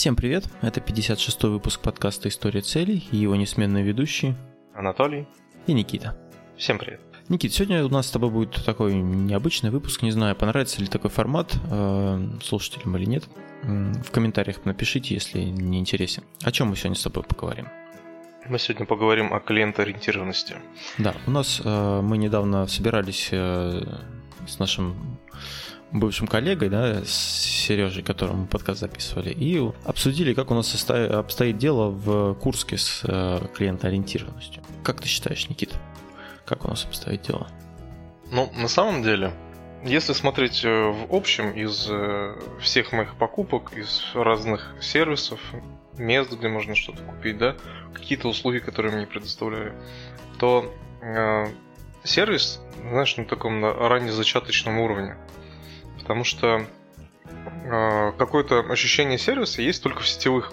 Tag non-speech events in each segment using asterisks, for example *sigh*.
Всем привет! Это 56-й выпуск подкаста «История целей» и его несменные ведущие Анатолий и Никита. Всем привет. Никит, сегодня у нас с тобой будет такой необычный выпуск. Не знаю, понравится ли такой формат э, слушателям или нет. В комментариях напишите, если не интересен. О чем мы сегодня с тобой поговорим? Мы сегодня поговорим о клиентоориентированности. Да, у нас э, мы недавно собирались э, с нашим бывшим коллегой, да, с Сережей, которому подкаст записывали, и обсудили, как у нас обстоит дело в Курске с э, клиентоориентированностью. Как ты считаешь, Никита, как у нас обстоит дело? Ну, на самом деле, если смотреть э, в общем из э, всех моих покупок, из разных сервисов, мест, где можно что-то купить, да, какие-то услуги, которые мне предоставляли, то э, сервис, знаешь, на таком раннезачаточном уровне потому что э, какое-то ощущение сервиса есть только в сетевых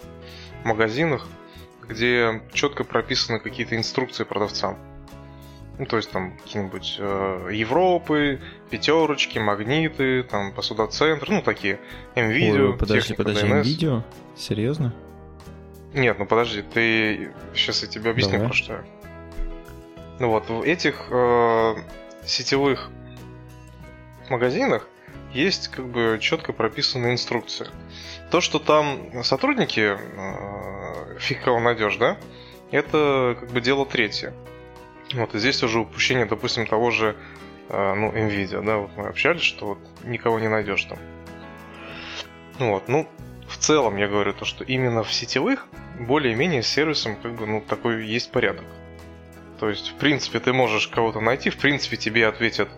магазинах, где четко прописаны какие-то инструкции продавцам. Ну, то есть там какие-нибудь э, Европы, пятерочки, магниты, там посуда-центр, ну такие, МВидео, подожди, подожди, МВидео? Серьезно? Нет, ну подожди, ты сейчас я тебе объясню, Давай. про что. Ну вот, в этих э, сетевых магазинах есть как бы четко прописанная инструкция. То, что там сотрудники, э, фиг кого найдешь, да, это как бы дело третье. Вот, и здесь уже упущение, допустим, того же, э, ну, NVIDIA, да, вот мы общались, что вот никого не найдешь там. Ну вот, ну, в целом я говорю то, что именно в сетевых более-менее с сервисом как бы, ну, такой есть порядок. То есть, в принципе, ты можешь кого-то найти, в принципе, тебе ответят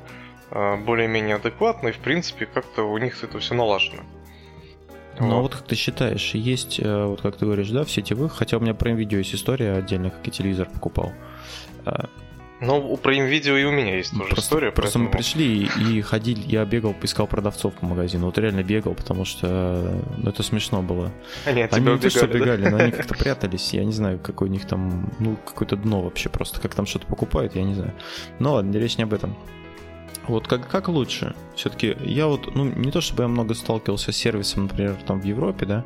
более-менее адекватно, и в принципе как-то у них это все налажено. Ну вот. вот как ты считаешь, есть, э, вот как ты говоришь, да, в сетевых, хотя у меня про видео есть история отдельно, как я телевизор покупал. Э, ну, про видео и у меня есть тоже просто, история. Просто поэтому... мы пришли и ходили, я бегал, искал продавцов по магазину. Вот реально бегал, потому что ну, это смешно было. Они от они не то, что бегали, да? но они *laughs* как-то прятались. Я не знаю, какой у них там, ну, какое-то дно вообще просто. Как там что-то покупают, я не знаю. Ну ладно, речь не об этом. Вот как, как лучше? Все-таки я вот, ну, не то чтобы я много сталкивался с сервисом, например, там в Европе, да,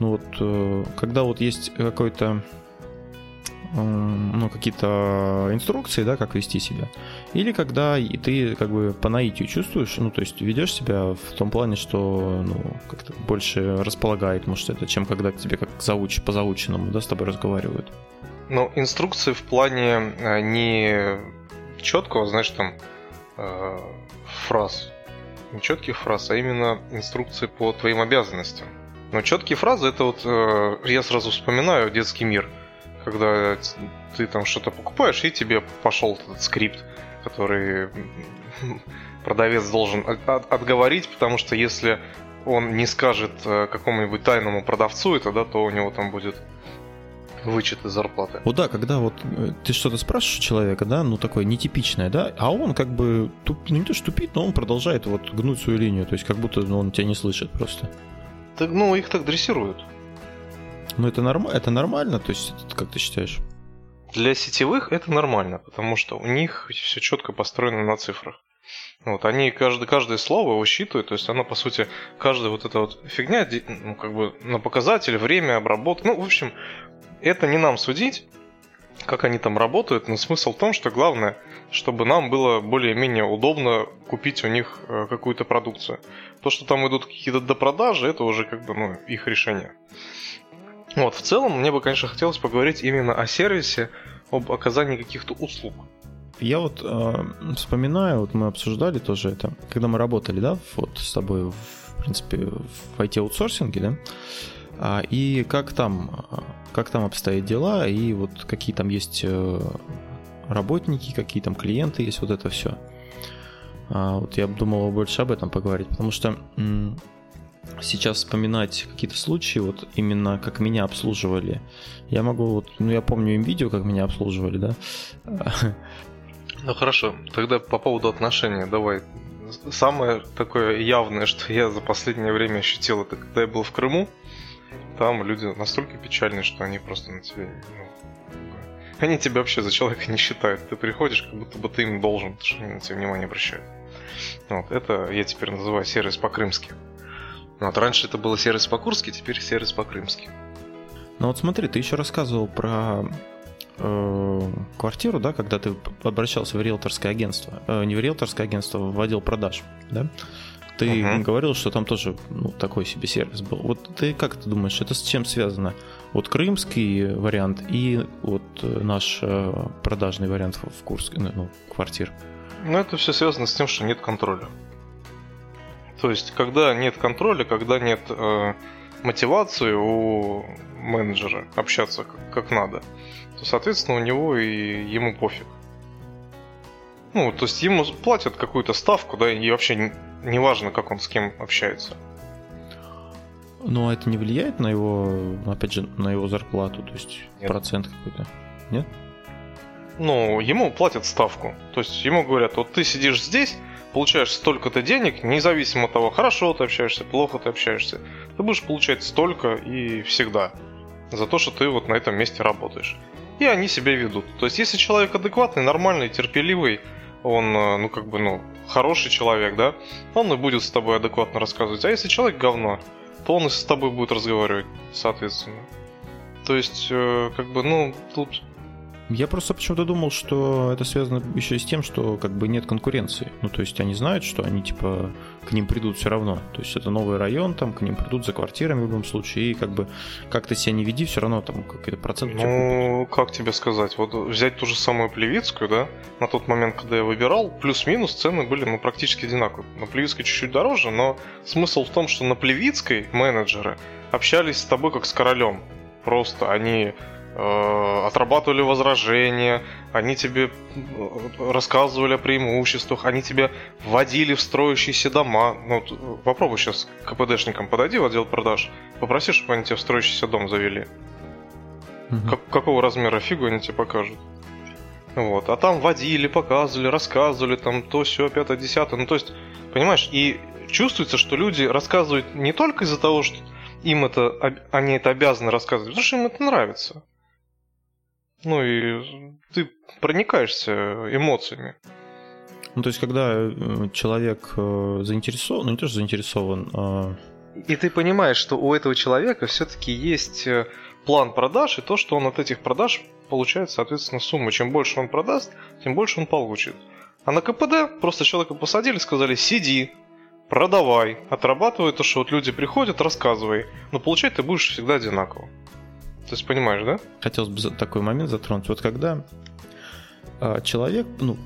ну вот, э, когда вот есть какой-то, э, ну, какие-то инструкции, да, как вести себя, или когда и ты как бы по наитию чувствуешь, ну, то есть ведешь себя в том плане, что, ну, как-то больше располагает, может, это, чем когда к тебе как зауч, по заученному, да, с тобой разговаривают. Ну, инструкции в плане э, не четкого, знаешь, там, э, фраз. Не четких фраз, а именно инструкции по твоим обязанностям. Но четкие фразы это вот э, я сразу вспоминаю детский мир, когда ты там что-то покупаешь и тебе пошел этот скрипт, который *laughs* продавец должен от, отговорить, потому что если он не скажет э, какому-нибудь тайному продавцу это, да, то у него там будет вычет из зарплаты. Вот да, когда вот э, ты что-то спрашиваешь у человека, да, ну такое нетипичное, да, а он как бы, туп, ну не то что тупит, но он продолжает вот гнуть свою линию, то есть как будто ну, он тебя не слышит просто. Так, ну, их так дрессируют. Ну это, норм... это нормально, то есть как ты считаешь? Для сетевых это нормально, потому что у них все четко построено на цифрах. Вот, они каждое, каждое слово высчитывают, то есть оно, по сути, каждая вот эта вот фигня, ну, как бы на показатель, время обработки, ну, в общем, это не нам судить, как они там работают, но смысл в том, что главное, чтобы нам было более-менее удобно купить у них э, какую-то продукцию. То, что там идут какие-то допродажи, это уже как бы ну, их решение. Вот, в целом, мне бы, конечно, хотелось поговорить именно о сервисе, об оказании каких-то услуг. Я вот э, вспоминаю, вот мы обсуждали тоже это, когда мы работали, да, вот с тобой, в принципе, в IT-аутсорсинге, да, и как там, как там обстоят дела, и вот какие там есть э, работники, какие там клиенты есть, вот это все. А, вот я думал больше об этом поговорить, потому что сейчас вспоминать какие-то случаи, вот именно как меня обслуживали. Я могу вот, ну я помню им видео, как меня обслуживали, да. Ну хорошо, тогда по поводу отношений, давай. Самое такое явное, что я за последнее время ощутил, это когда я был в Крыму. Там люди настолько печальные, что они просто на тебя... Ну, они тебя вообще за человека не считают. Ты приходишь, как будто бы ты им должен, потому что они на тебя внимание обращают. Вот, это я теперь называю сервис по-крымски. Вот раньше это было сервис по-курски, теперь сервис по-крымски. Ну вот смотри, ты еще рассказывал про э, квартиру, да, когда ты обращался в риэлторское агентство, э, не в риэлторское агентство, в отдел продаж, да? Ты uh-huh. говорил, что там тоже ну, такой себе сервис был. Вот ты как ты думаешь, это с чем связано? Вот крымский вариант и вот э, наш э, продажный вариант в Курске, ну, ну, квартир. Ну, это все связано с тем, что нет контроля. То есть, когда нет контроля, когда нет э, мотивации у менеджера общаться как, как надо, то, соответственно, у него и ему пофиг. Ну, то есть ему платят какую-то ставку, да, и вообще не, не важно, как он с кем общается. Но это не влияет на его, опять же, на его зарплату, то есть Нет. процент какой-то? Нет? Ну, ему платят ставку. То есть ему говорят, вот ты сидишь здесь, получаешь столько-то денег, независимо от того, хорошо ты общаешься, плохо ты общаешься, ты будешь получать столько и всегда за то, что ты вот на этом месте работаешь. И они себя ведут. То есть, если человек адекватный, нормальный, терпеливый, он, э, ну, как бы, ну, хороший человек, да, он и будет с тобой адекватно рассказывать. А если человек говно, то он и с тобой будет разговаривать, соответственно. То есть, э, как бы, ну, тут я просто почему-то думал, что это связано еще с тем, что как бы нет конкуренции. Ну, то есть они знают, что они типа к ним придут все равно. То есть это новый район, там к ним придут за квартирами в любом случае, и как бы как ты себя не веди, все равно там какой-то процент. Ну, как тебе сказать, вот взять ту же самую Плевицкую, да, на тот момент, когда я выбирал, плюс-минус цены были ну, практически одинаковые. На Плевицкой чуть-чуть дороже, но смысл в том, что на Плевицкой менеджеры общались с тобой как с королем. Просто они отрабатывали возражения, они тебе э, рассказывали о преимуществах, они тебя вводили в строящиеся дома. Ну, вот, попробуй сейчас к КПДшникам подойди в отдел продаж, попроси, чтобы они тебя в строящийся дом завели. Угу. Как, какого размера фигу они тебе покажут. Вот. А там водили, показывали, рассказывали, там то, все, пятое, десятое. Ну, то есть, понимаешь, и чувствуется, что люди рассказывают не только из-за того, что им это, они это обязаны рассказывать, потому что им это нравится. Ну и ты проникаешься эмоциями. Ну, то есть, когда э, человек э, заинтересован, ну не то, что заинтересован, а... И ты понимаешь, что у этого человека все-таки есть э, план продаж, и то, что он от этих продаж получает, соответственно, сумму. Чем больше он продаст, тем больше он получит. А на КПД просто человека посадили, сказали, сиди, продавай, отрабатывай то, что вот люди приходят, рассказывай. Но получать ты будешь всегда одинаково. Есть понимаешь, да? Хотелось бы такой момент затронуть. Вот когда а, человек, ну,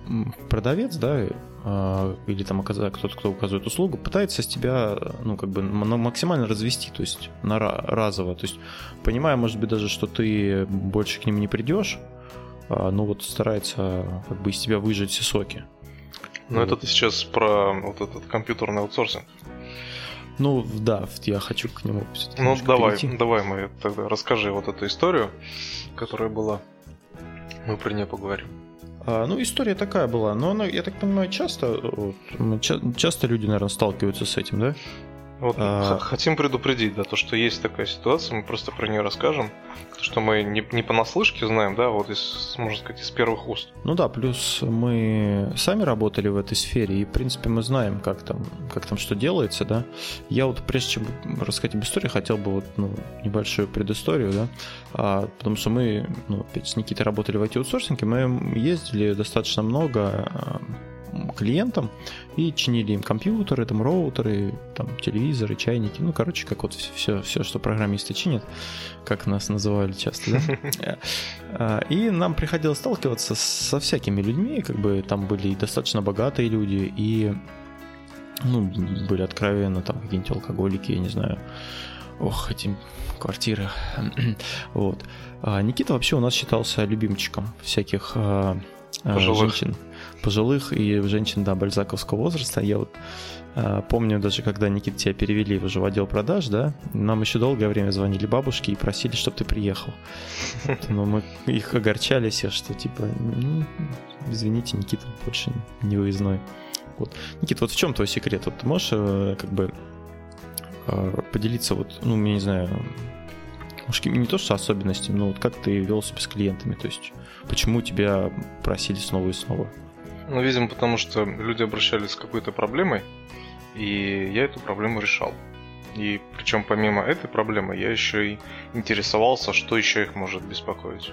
продавец, да, а, или там кто-то, кто указывает услугу, пытается с тебя, ну, как бы максимально развести, то есть на разово. То есть, понимая, может быть, даже, что ты больше к ним не придешь, ну, вот старается как бы из тебя выжать все соки. Ну, вот. это ты сейчас про вот этот компьютерный аутсорсинг. Ну, да, я хочу к нему Ну, давай, перейти. давай мы тогда расскажи вот эту историю, которая была. Мы про нее поговорим. А, ну, история такая была, но она, я так понимаю, часто, вот, часто люди, наверное, сталкиваются с этим, да? Вот а... Хотим предупредить, да, то, что есть такая ситуация, мы просто про нее расскажем. Что мы не, не понаслышке знаем, да, вот из, можно сказать, из первых уст. Ну да, плюс мы сами работали в этой сфере, и, в принципе, мы знаем, как там, как там что делается, да. Я вот, прежде чем рассказать об истории, хотел бы вот, ну, небольшую предысторию, да, а, потому что мы, ну, опять с Никитой работали в IT-аутсорсинге, мы ездили достаточно много клиентам и чинили им компьютеры, там роутеры, там телевизоры, чайники, ну, короче, как вот все, все, что программисты чинят, как нас называли часто, да? *laughs* А, и нам приходилось сталкиваться со всякими людьми, как бы там были достаточно богатые люди, и ну, были откровенно там какие-нибудь алкоголики, я не знаю, ох, эти квартиры, *clears throat* вот. А Никита вообще у нас считался любимчиком всяких а, женщин пожилых и женщин, да, бальзаковского возраста. Я вот э, помню даже, когда, Никита, тебя перевели уже в отдел продаж, да, нам еще долгое время звонили бабушки и просили, чтобы ты приехал. Но мы их огорчали все, что типа, ну, извините, Никита больше не выездной. Вот. Никита, вот в чем твой секрет? Вот ты можешь э, как бы э, поделиться вот, ну, я не знаю, не то, что особенностями, но вот как ты вел себя с клиентами, то есть почему тебя просили снова и снова? Ну, видимо, потому что люди обращались с какой-то проблемой, и я эту проблему решал. И причем помимо этой проблемы я еще и интересовался, что еще их может беспокоить.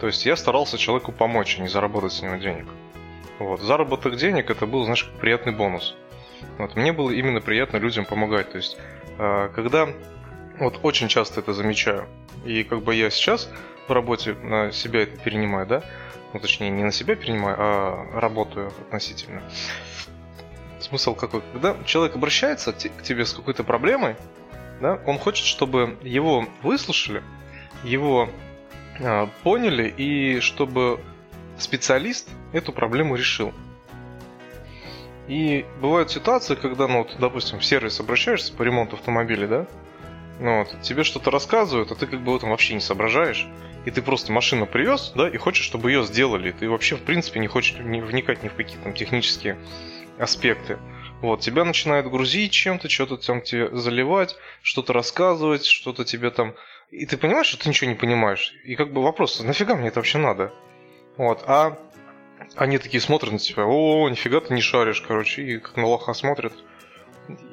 То есть я старался человеку помочь, а не заработать с него денег. Вот. Заработок денег это был, знаешь, приятный бонус. Вот. Мне было именно приятно людям помогать. То есть, э, когда вот очень часто это замечаю, и как бы я сейчас в работе на себя это перенимаю, да, ну точнее не на себя перенимаю, а работаю относительно. Смысл какой? Когда человек обращается к тебе с какой-то проблемой, да, он хочет, чтобы его выслушали, его э, поняли и чтобы специалист эту проблему решил. И бывают ситуации, когда, ну, вот, допустим, в сервис обращаешься по ремонту автомобиля, да, ну, вот, тебе что-то рассказывают, а ты как бы в этом вообще не соображаешь, и ты просто машину привез, да, и хочешь, чтобы ее сделали, ты вообще, в принципе, не хочешь вникать ни в какие там технические аспекты. Вот, тебя начинают грузить чем-то, что-то там тебе заливать, что-то рассказывать, что-то тебе там... И ты понимаешь, что ты ничего не понимаешь. И как бы вопрос, нафига мне это вообще надо? Вот, а они такие смотрят на тебя, о, нифига ты не шаришь, короче, и как на лоха смотрят.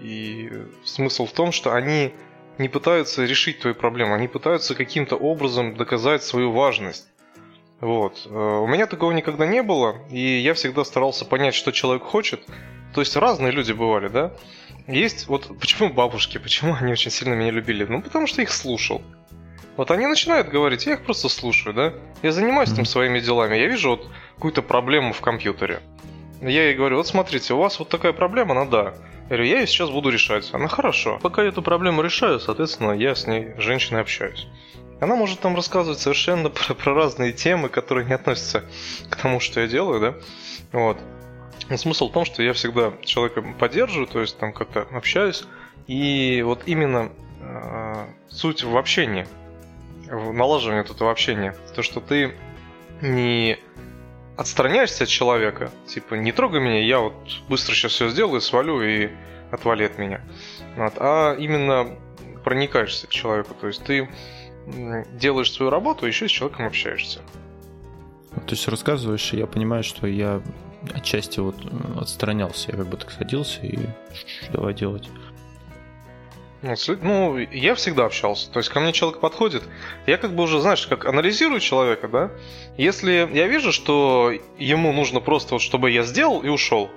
И смысл в том, что они не пытаются решить твою проблему, они пытаются каким-то образом доказать свою важность. Вот. Э, у меня такого никогда не было, и я всегда старался понять, что человек хочет. То есть разные люди бывали, да? Есть, вот *laughs* почему бабушки, почему они очень сильно меня любили? Ну, потому что их слушал. Вот они начинают говорить, я их просто слушаю, да? Я занимаюсь там своими делами, я вижу вот какую-то проблему в компьютере. Я ей говорю, вот смотрите, у вас вот такая проблема, она да. Я говорю, я ее сейчас буду решать. Она хорошо. Пока я эту проблему решаю, соответственно, я с ней, женщиной, общаюсь. Она может там рассказывать совершенно *laughs* про, про разные темы, которые не относятся к тому, что я делаю, да? Вот. Но смысл в том, что я всегда человека поддерживаю, то есть там как-то общаюсь. И вот именно э, суть в общении в налаживании этого общения. То, что ты не отстраняешься от человека, типа, не трогай меня, я вот быстро сейчас все сделаю, свалю и отвали от меня. Вот. А именно проникаешься к человеку, то есть ты делаешь свою работу, еще с человеком общаешься. То есть рассказываешь, и я понимаю, что я отчасти вот отстранялся, я как бы так садился и давай делать. Ну, ну, я всегда общался. То есть ко мне человек подходит, я как бы уже, знаешь, как анализирую человека, да. Если я вижу, что ему нужно просто вот, чтобы я сделал и ушел,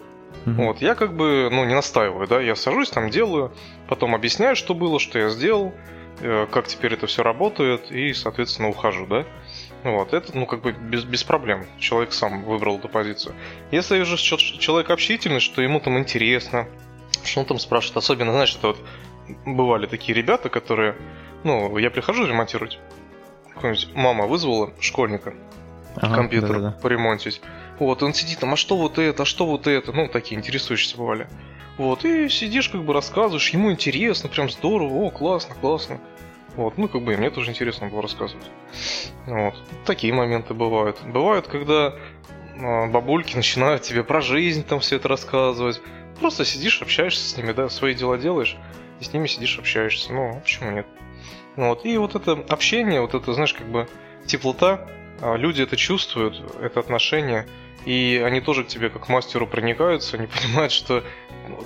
mm-hmm. вот, я как бы, ну, не настаиваю, да, я сажусь там, делаю, потом объясняю, что было, что я сделал, э, как теперь это все работает, и, соответственно, ухожу, да. Вот, это, ну, как бы без, без проблем. Человек сам выбрал эту позицию. Если я вижу, что человек общительный, что ему там интересно, что он там спрашивает, особенно, знаешь, это вот бывали такие ребята, которые, ну, я прихожу ремонтировать, мама вызвала школьника ага, компьютер да, да. поремонтить. Вот, он сидит там, а что вот это, а что вот это, ну, такие интересующиеся бывали. Вот, и сидишь, как бы рассказываешь, ему интересно, прям здорово, о, классно, классно. Вот, ну, как бы, мне тоже интересно было рассказывать. Вот, такие моменты бывают. Бывают, когда э, бабульки начинают тебе про жизнь там все это рассказывать. Просто сидишь, общаешься с ними, да, свои дела делаешь и с ними сидишь, общаешься. Ну, почему нет? Ну, вот. И вот это общение, вот это, знаешь, как бы теплота, а, люди это чувствуют, это отношение, и они тоже к тебе как к мастеру проникаются, они *laughs* понимают, что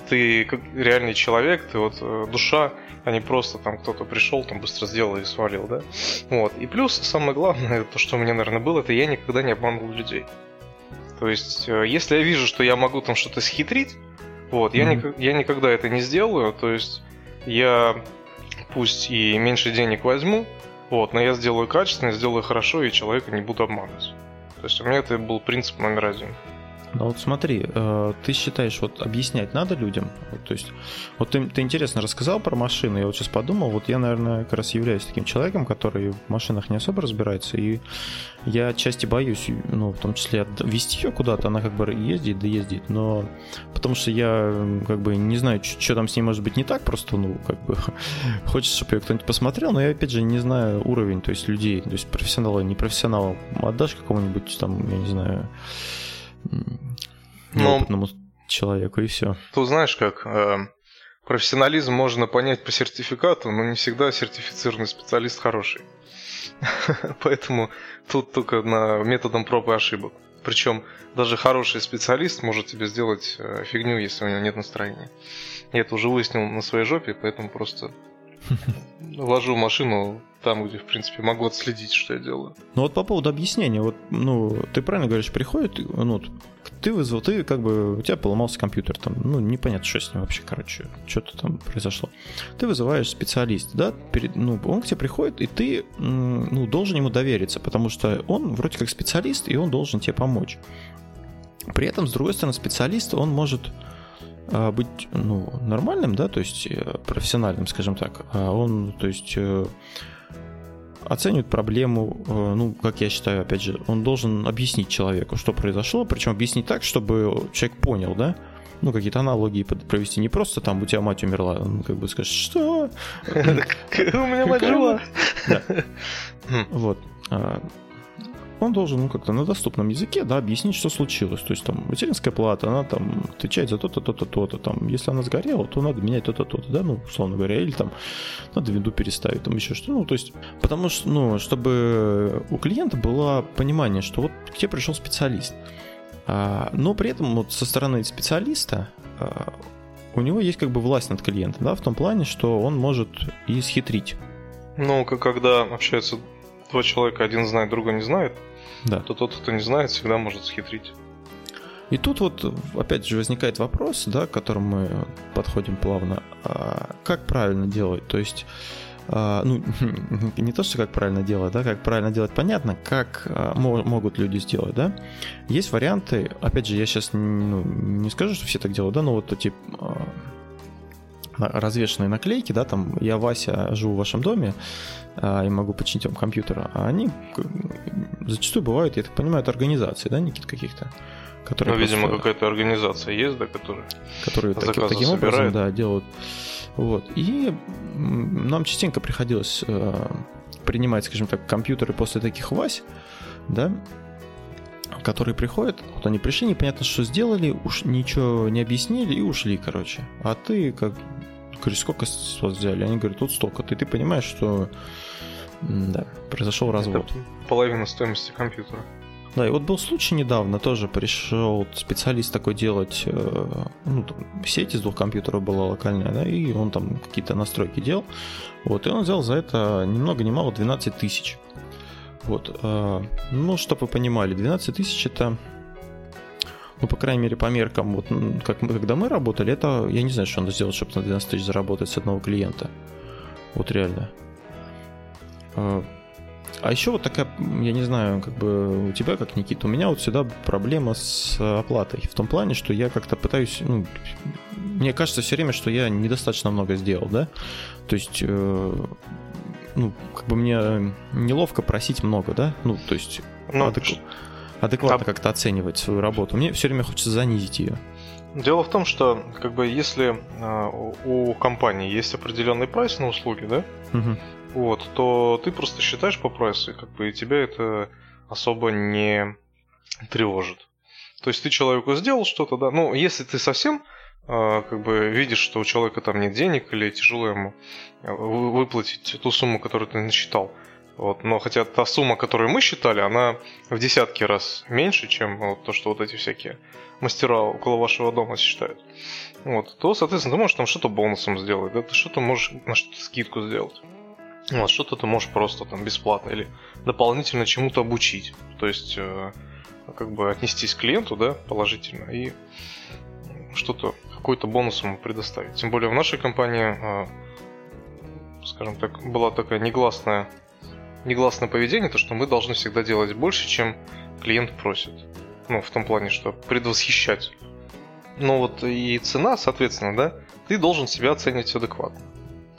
ты как реальный человек, ты вот э, душа, а не просто там кто-то пришел, там быстро сделал и свалил, да? Вот. И плюс, самое главное, то, что у меня, наверное, было, это я никогда не обманывал людей. То есть, э, если я вижу, что я могу там что-то схитрить, вот, mm-hmm. я, я никогда это не сделаю, то есть я пусть и меньше денег возьму, вот, но я сделаю качественно, сделаю хорошо, и человека не буду обманывать. То есть у меня это был принцип номер один. Ну вот смотри, э, ты считаешь, вот объяснять надо людям? То есть, вот ты, ты интересно рассказал про машины, я вот сейчас подумал, вот я, наверное, как раз являюсь таким человеком, который в машинах не особо разбирается, и я отчасти боюсь, ну, в том числе вести ее куда-то, она как бы ездит, да ездит, но потому что я как бы не знаю, что там с ней может быть не так, просто, ну, как бы *laughs* хочется, чтобы ее кто-нибудь посмотрел, но я, опять же, не знаю уровень, то есть людей, то есть профессионала, не профессионала, отдашь какому-нибудь там, я не знаю, неопытному ну, человеку, и все. Тут знаешь как, э, профессионализм можно понять по сертификату, но не всегда сертифицированный специалист хороший. *laughs* Поэтому тут только на методом проб и ошибок. Причем даже хороший специалист может тебе сделать э, фигню, если у него нет настроения. Я это уже выяснил на своей жопе, поэтому просто *laughs* ложу машину там, где, в принципе, могу отследить, что я делаю. Ну вот по поводу объяснения, вот, ну, ты правильно говоришь, приходит, ну, ты вызвал, ты как бы, у тебя поломался компьютер, там, ну, непонятно, что с ним вообще, короче, что-то там произошло. Ты вызываешь специалиста, да, перед, ну, он к тебе приходит, и ты, ну, должен ему довериться, потому что он вроде как специалист, и он должен тебе помочь. При этом, с другой стороны, специалист, он может а, быть ну, нормальным, да, то есть э, профессиональным, скажем так. А он, то есть э, оценивает проблему, э, ну, как я считаю, опять же, он должен объяснить человеку, что произошло, причем объяснить так, чтобы человек понял, да, ну, какие-то аналогии провести. Не просто там у тебя мать умерла, он как бы скажет, что? *laughs* У меня мать жива. *laughs* Вот. Он должен ну, как-то на доступном языке да, объяснить, что случилось. То есть там материнская плата, она там отвечает за то-то, то-то, то-то. Там, если она сгорела, то надо менять то-то, то-то, да, ну, условно говоря, или там надо винду переставить, там еще что. Ну, то есть, потому что, ну, чтобы у клиента было понимание, что вот к тебе пришел специалист. А, но при этом вот со стороны специалиста а, у него есть как бы власть над клиентом, да, в том плане, что он может и схитрить. Ну, когда общаются два человека, один знает, другой не знает, да. то тот, кто не знает, всегда может схитрить. И тут вот опять же возникает вопрос, да, к которому мы подходим плавно. А как правильно делать? То есть, а, ну, *laughs* не то, что как правильно делать, да, как правильно делать понятно, как а, могут люди сделать, да. Есть варианты, опять же, я сейчас ну, не скажу, что все так делают, да, но вот эти а, развешенные наклейки, да, там я Вася живу в вашем доме и могу починить вам компьютер, а они зачастую бывают, я так понимаю, это организации, да, Никит, каких-то? Которые ну, видимо, какая-то организация есть, да, которая которые таки, таким собирает. образом, да, делают. Вот. И нам частенько приходилось э, принимать, скажем так, компьютеры после таких Вась, да, которые приходят, вот они пришли, непонятно, что сделали, уж ничего не объяснили и ушли, короче. А ты как говоришь, сколько с вас взяли? Они говорят, тут столько. Ты, ты понимаешь, что да, произошел развод. Это половина стоимости компьютера. Да, и вот был случай недавно, тоже пришел специалист такой делать, э, ну, сеть из двух компьютеров была локальная, да, и он там какие-то настройки делал. Вот, и он взял за это ни много ни мало 12 тысяч. Вот, э, ну, чтобы вы понимали, 12 тысяч это ну, по крайней мере, по меркам, вот как мы, когда мы работали, это, я не знаю, что надо сделать, чтобы на 12 тысяч заработать с одного клиента. Вот реально. А, а еще вот такая, я не знаю, как бы у тебя, как Никита, у меня вот всегда проблема с оплатой. В том плане, что я как-то пытаюсь, ну, мне кажется все время, что я недостаточно много сделал, да? То есть, э, ну, как бы мне неловко просить много, да? Ну, то есть... Ну, адек адекватно а... как-то оценивать свою работу. Мне все время хочется занизить ее. Дело в том, что как бы если э, у компании есть определенный прайс на услуги, да, угу. Вот, то ты просто считаешь по прайсу, и как бы и тебя это особо не тревожит. То есть ты человеку сделал что-то, да, ну если ты совсем э, как бы видишь, что у человека там нет денег или тяжело ему э, выплатить ту сумму, которую ты насчитал, вот, но хотя та сумма, которую мы считали, она в десятки раз меньше, чем вот то, что вот эти всякие мастера около вашего дома считают. Вот, то, соответственно, ты можешь там что-то бонусом сделать, да, ты что-то можешь на что-то скидку сделать. Вот, что-то ты можешь просто там бесплатно или дополнительно чему-то обучить. То есть, э, как бы отнестись к клиенту, да, положительно, и что-то, какой-то бонус ему предоставить. Тем более в нашей компании, э, скажем так, была такая негласная негласное поведение, то что мы должны всегда делать больше, чем клиент просит. Ну, в том плане, что предвосхищать. Ну вот и цена, соответственно, да, ты должен себя оценивать адекватно.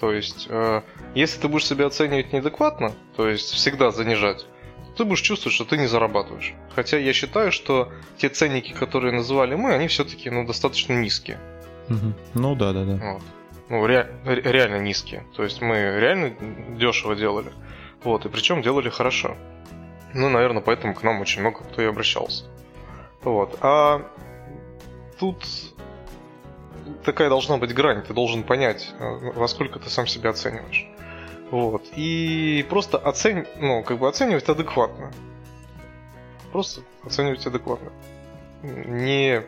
То есть, э, если ты будешь себя оценивать неадекватно, то есть всегда занижать, ты будешь чувствовать, что ты не зарабатываешь. Хотя я считаю, что те ценники, которые называли мы, они все-таки ну, достаточно низкие. Угу. Ну да, да, да. Вот. Ну, ре- реально низкие. То есть мы реально дешево делали. Вот, и причем делали хорошо. Ну, наверное, поэтому к нам очень много кто и обращался. Вот. А тут такая должна быть грань. Ты должен понять, э, во сколько ты сам себя оцениваешь. Вот. И просто оцень... ну, как бы оценивать адекватно. Просто оценивать адекватно. Не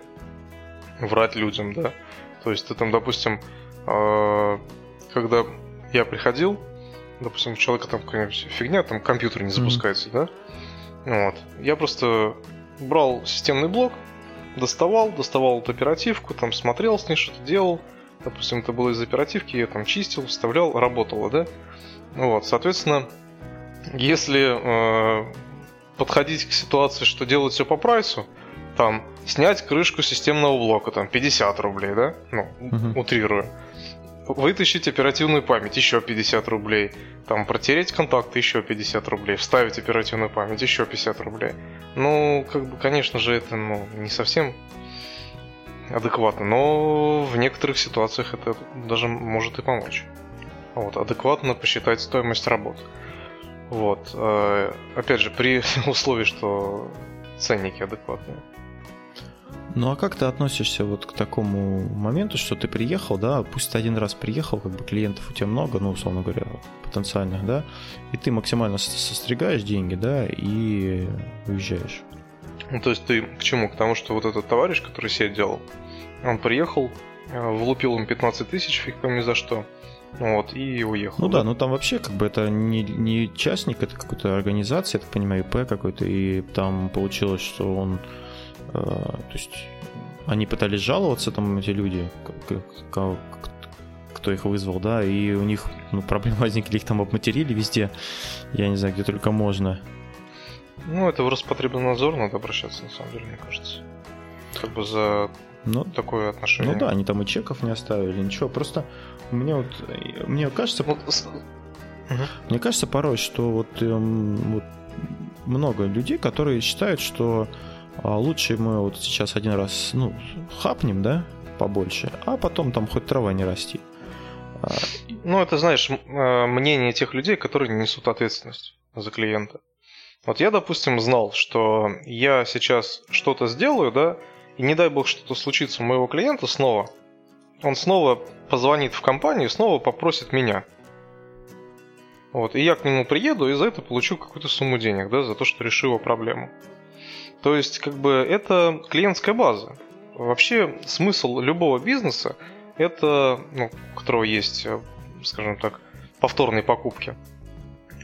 врать людям, да. То есть ты там, допустим, э, когда я приходил, допустим, у человека там какая-нибудь фигня, там компьютер не запускается, mm-hmm. да? Вот. Я просто брал системный блок, доставал, доставал эту оперативку, там смотрел с ней, что-то делал. Допустим, это было из оперативки, я там чистил, вставлял, работало, да? Вот, соответственно, если э, подходить к ситуации, что делать все по прайсу, там, снять крышку системного блока, там, 50 рублей, да? Ну, uh-huh. утрирую. Вытащить оперативную память, еще 50 рублей. Там, протереть контакты, еще 50 рублей. Вставить оперативную память, еще 50 рублей. Ну, как бы, конечно же, это, ну, не совсем адекватно, но в некоторых ситуациях это даже может и помочь. Вот, адекватно посчитать стоимость работ. Вот. Э, опять же, при *laughs* условии, что ценники адекватные. Ну а как ты относишься вот к такому моменту, что ты приехал, да, пусть ты один раз приехал, как бы клиентов у тебя много, ну, условно говоря, потенциальных, да, и ты максимально состригаешь деньги, да, и уезжаешь. Ну, то есть ты к чему? К тому, что вот этот товарищ, который себе делал, он приехал, э, влупил им 15 тысяч, фиг пойми за что, вот, и уехал. Ну да, да ну там вообще как бы это не, не частник, это какая-то организация, я так понимаю, ИП какой-то, и там получилось, что он то есть они пытались жаловаться, там, эти люди, кто их вызвал, да, и у них ну, проблемы возникли, их там обматерили везде, я не знаю, где только можно. Ну, это в Роспотребнадзор надо обращаться, на самом деле, мне кажется. Как бы за ну, такое отношение. Ну да, они там и чеков не оставили, ничего. Просто мне вот, мне кажется, вот... угу. мне кажется порой, что вот, эм, вот много людей, которые считают, что лучше мы вот сейчас один раз, ну, хапнем, да, побольше, а потом там хоть трава не расти. А, ну, это, знаешь, э, мнение тех людей, которые несут ответственность за клиента. Вот я, допустим, знал, что я сейчас что-то сделаю, да, и не дай бог что-то случится у моего клиента снова, он снова позвонит в компанию снова попросит меня. Вот, и я к нему приеду и за это получу какую-то сумму денег, да, за то, что решу его проблему. То есть, как бы, это клиентская база. Вообще, смысл любого бизнеса, это, ну, у которого есть, э, скажем так, повторные покупки,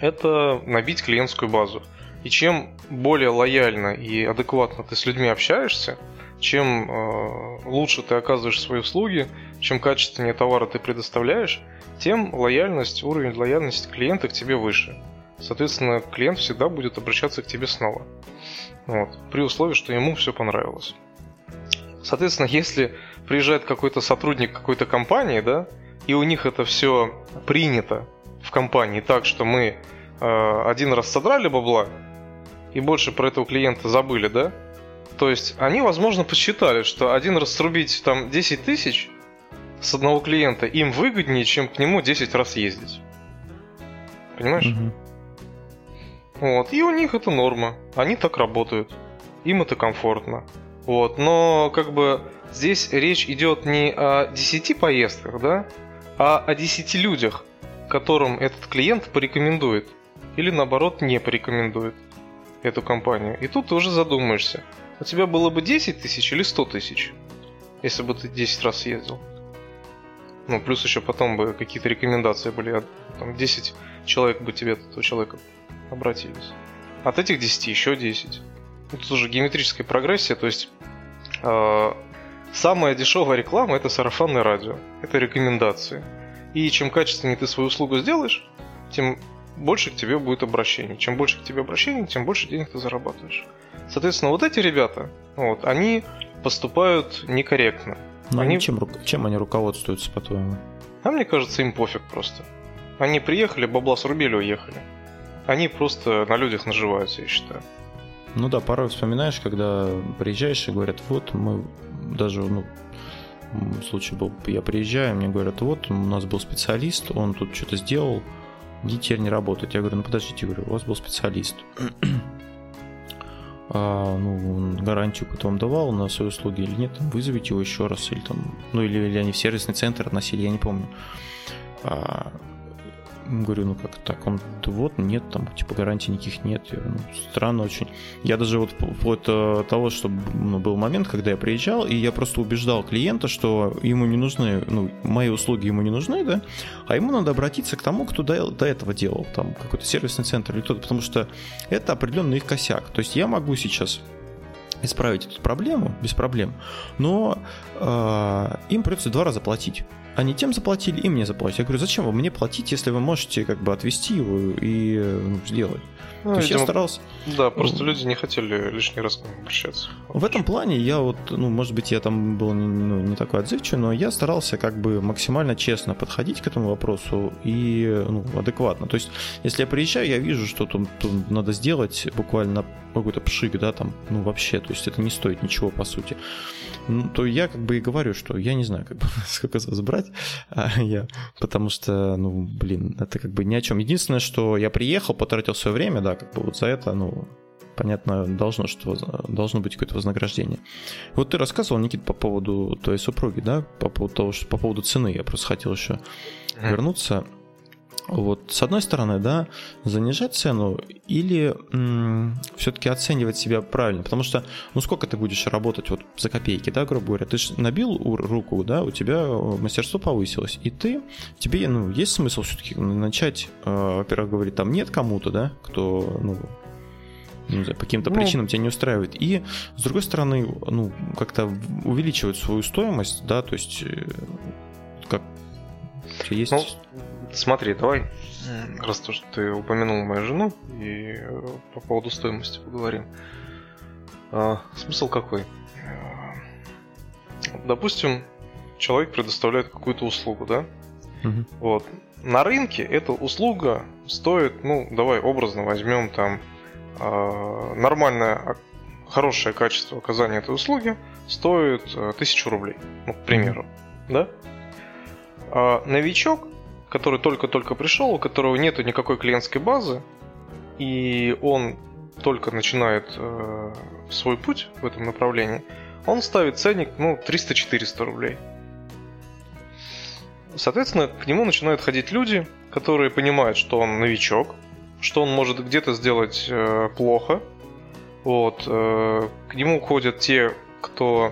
это набить клиентскую базу. И чем более лояльно и адекватно ты с людьми общаешься, чем э, лучше ты оказываешь свои услуги, чем качественнее товары ты предоставляешь, тем лояльность, уровень лояльности клиента к тебе выше. Соответственно, клиент всегда будет обращаться к тебе снова. Вот, при условии, что ему все понравилось. Соответственно, если приезжает какой-то сотрудник какой-то компании, да, и у них это все принято в компании так, что мы э, один раз содрали бабла и больше про этого клиента забыли, да, то есть они, возможно, посчитали, что один раз срубить там 10 тысяч с одного клиента им выгоднее, чем к нему 10 раз ездить. Понимаешь? Угу. Вот, и у них это норма. Они так работают. Им это комфортно. Вот, но как бы здесь речь идет не о 10 поездках, да, а о 10 людях, которым этот клиент порекомендует. Или наоборот не порекомендует эту компанию. И тут уже задумаешься. У тебя было бы 10 тысяч или 100 тысяч, если бы ты 10 раз ездил. Ну, плюс еще потом бы какие-то рекомендации были. А там 10 человек бы тебе этого человека обратились. От этих 10 еще 10. Тут уже геометрическая прогрессия, то есть э, самая дешевая реклама это сарафанное радио, это рекомендации. И чем качественнее ты свою услугу сделаешь, тем больше к тебе будет обращений. Чем больше к тебе обращений, тем больше денег ты зарабатываешь. Соответственно, вот эти ребята, вот, они поступают некорректно. Но они... Чем, чем они руководствуются, по-твоему? А мне кажется, им пофиг просто. Они приехали, бабла срубили, уехали. Они просто на людях наживаются, я считаю. Ну да, порой вспоминаешь, когда приезжаешь и говорят, вот мы даже, ну, случай был, я приезжаю, мне говорят, вот у нас был специалист, он тут что-то сделал, и теперь не работает. Я говорю, ну подождите, говорю, у вас был специалист. *clears throat* а, ну, гарантию вам давал на свои услуги или нет, там, вызовите его еще раз, или там, ну или, или они в сервисный центр относили, я не помню. А, говорю, ну как так, он, вот, нет, там, типа, гарантий никаких нет. Я, ну, странно очень. Я даже вот вплоть до того, что ну, был момент, когда я приезжал, и я просто убеждал клиента, что ему не нужны, ну, мои услуги ему не нужны, да, а ему надо обратиться к тому, кто до, до этого делал, там, какой-то сервисный центр или кто-то, потому что это определенный их косяк. То есть я могу сейчас исправить эту проблему без проблем, но э, им придется два раза платить. Они тем заплатили, и мне заплатили. Я говорю, зачем вам мне платить, если вы можете как бы отвести его и ну, сделать? Ну, То есть я старался... Да, просто ну, люди не хотели лишний раз к ним обращаться. В этом плане я вот, ну, может быть, я там был не, ну, не такой отзывчивый, но я старался как бы максимально честно подходить к этому вопросу и ну, адекватно. То есть, если я приезжаю, я вижу, что там, там надо сделать буквально какой-то пшик, да, там, ну, вообще, то есть это не стоит ничего, по сути. Ну, то я как бы и говорю, что я не знаю, как бы, *laughs* сколько забрать, а я, потому что, ну, блин, это как бы ни о чем. Единственное, что я приехал, потратил свое время, да, как бы вот за это, ну, понятно, должно, что должно быть какое-то вознаграждение. Вот ты рассказывал, Никит, по поводу твоей супруги, да, по поводу того, что по поводу цены, я просто хотел еще вернуться. Вот, с одной стороны, да, занижать цену или все-таки оценивать себя правильно, потому что, ну, сколько ты будешь работать вот за копейки, да, грубо говоря, ты же набил руку, да, у тебя мастерство повысилось, и ты, тебе, ну, есть смысл все-таки начать, э, во-первых, говорить там нет кому-то, да, кто, ну, по каким-то ну, причинам тебя не устраивает. И, с другой стороны, ну, как-то увеличивать свою стоимость, да, то есть, э, как есть... Ну, Смотри, давай, раз то, что ты упомянул мою жену, и э, по поводу стоимости поговорим. А, смысл какой? Допустим, человек предоставляет какую-то услугу, да? Угу. Вот. На рынке эта услуга стоит, ну, давай образно возьмем там э, нормальное, хорошее качество оказания этой услуги стоит э, тысячу рублей, ну, к примеру, да? А новичок который только-только пришел, у которого нету никакой клиентской базы, и он только начинает э, свой путь в этом направлении, он ставит ценник, ну, 300-400 рублей. Соответственно, к нему начинают ходить люди, которые понимают, что он новичок, что он может где-то сделать э, плохо. Вот, э, к нему ходят те, кто,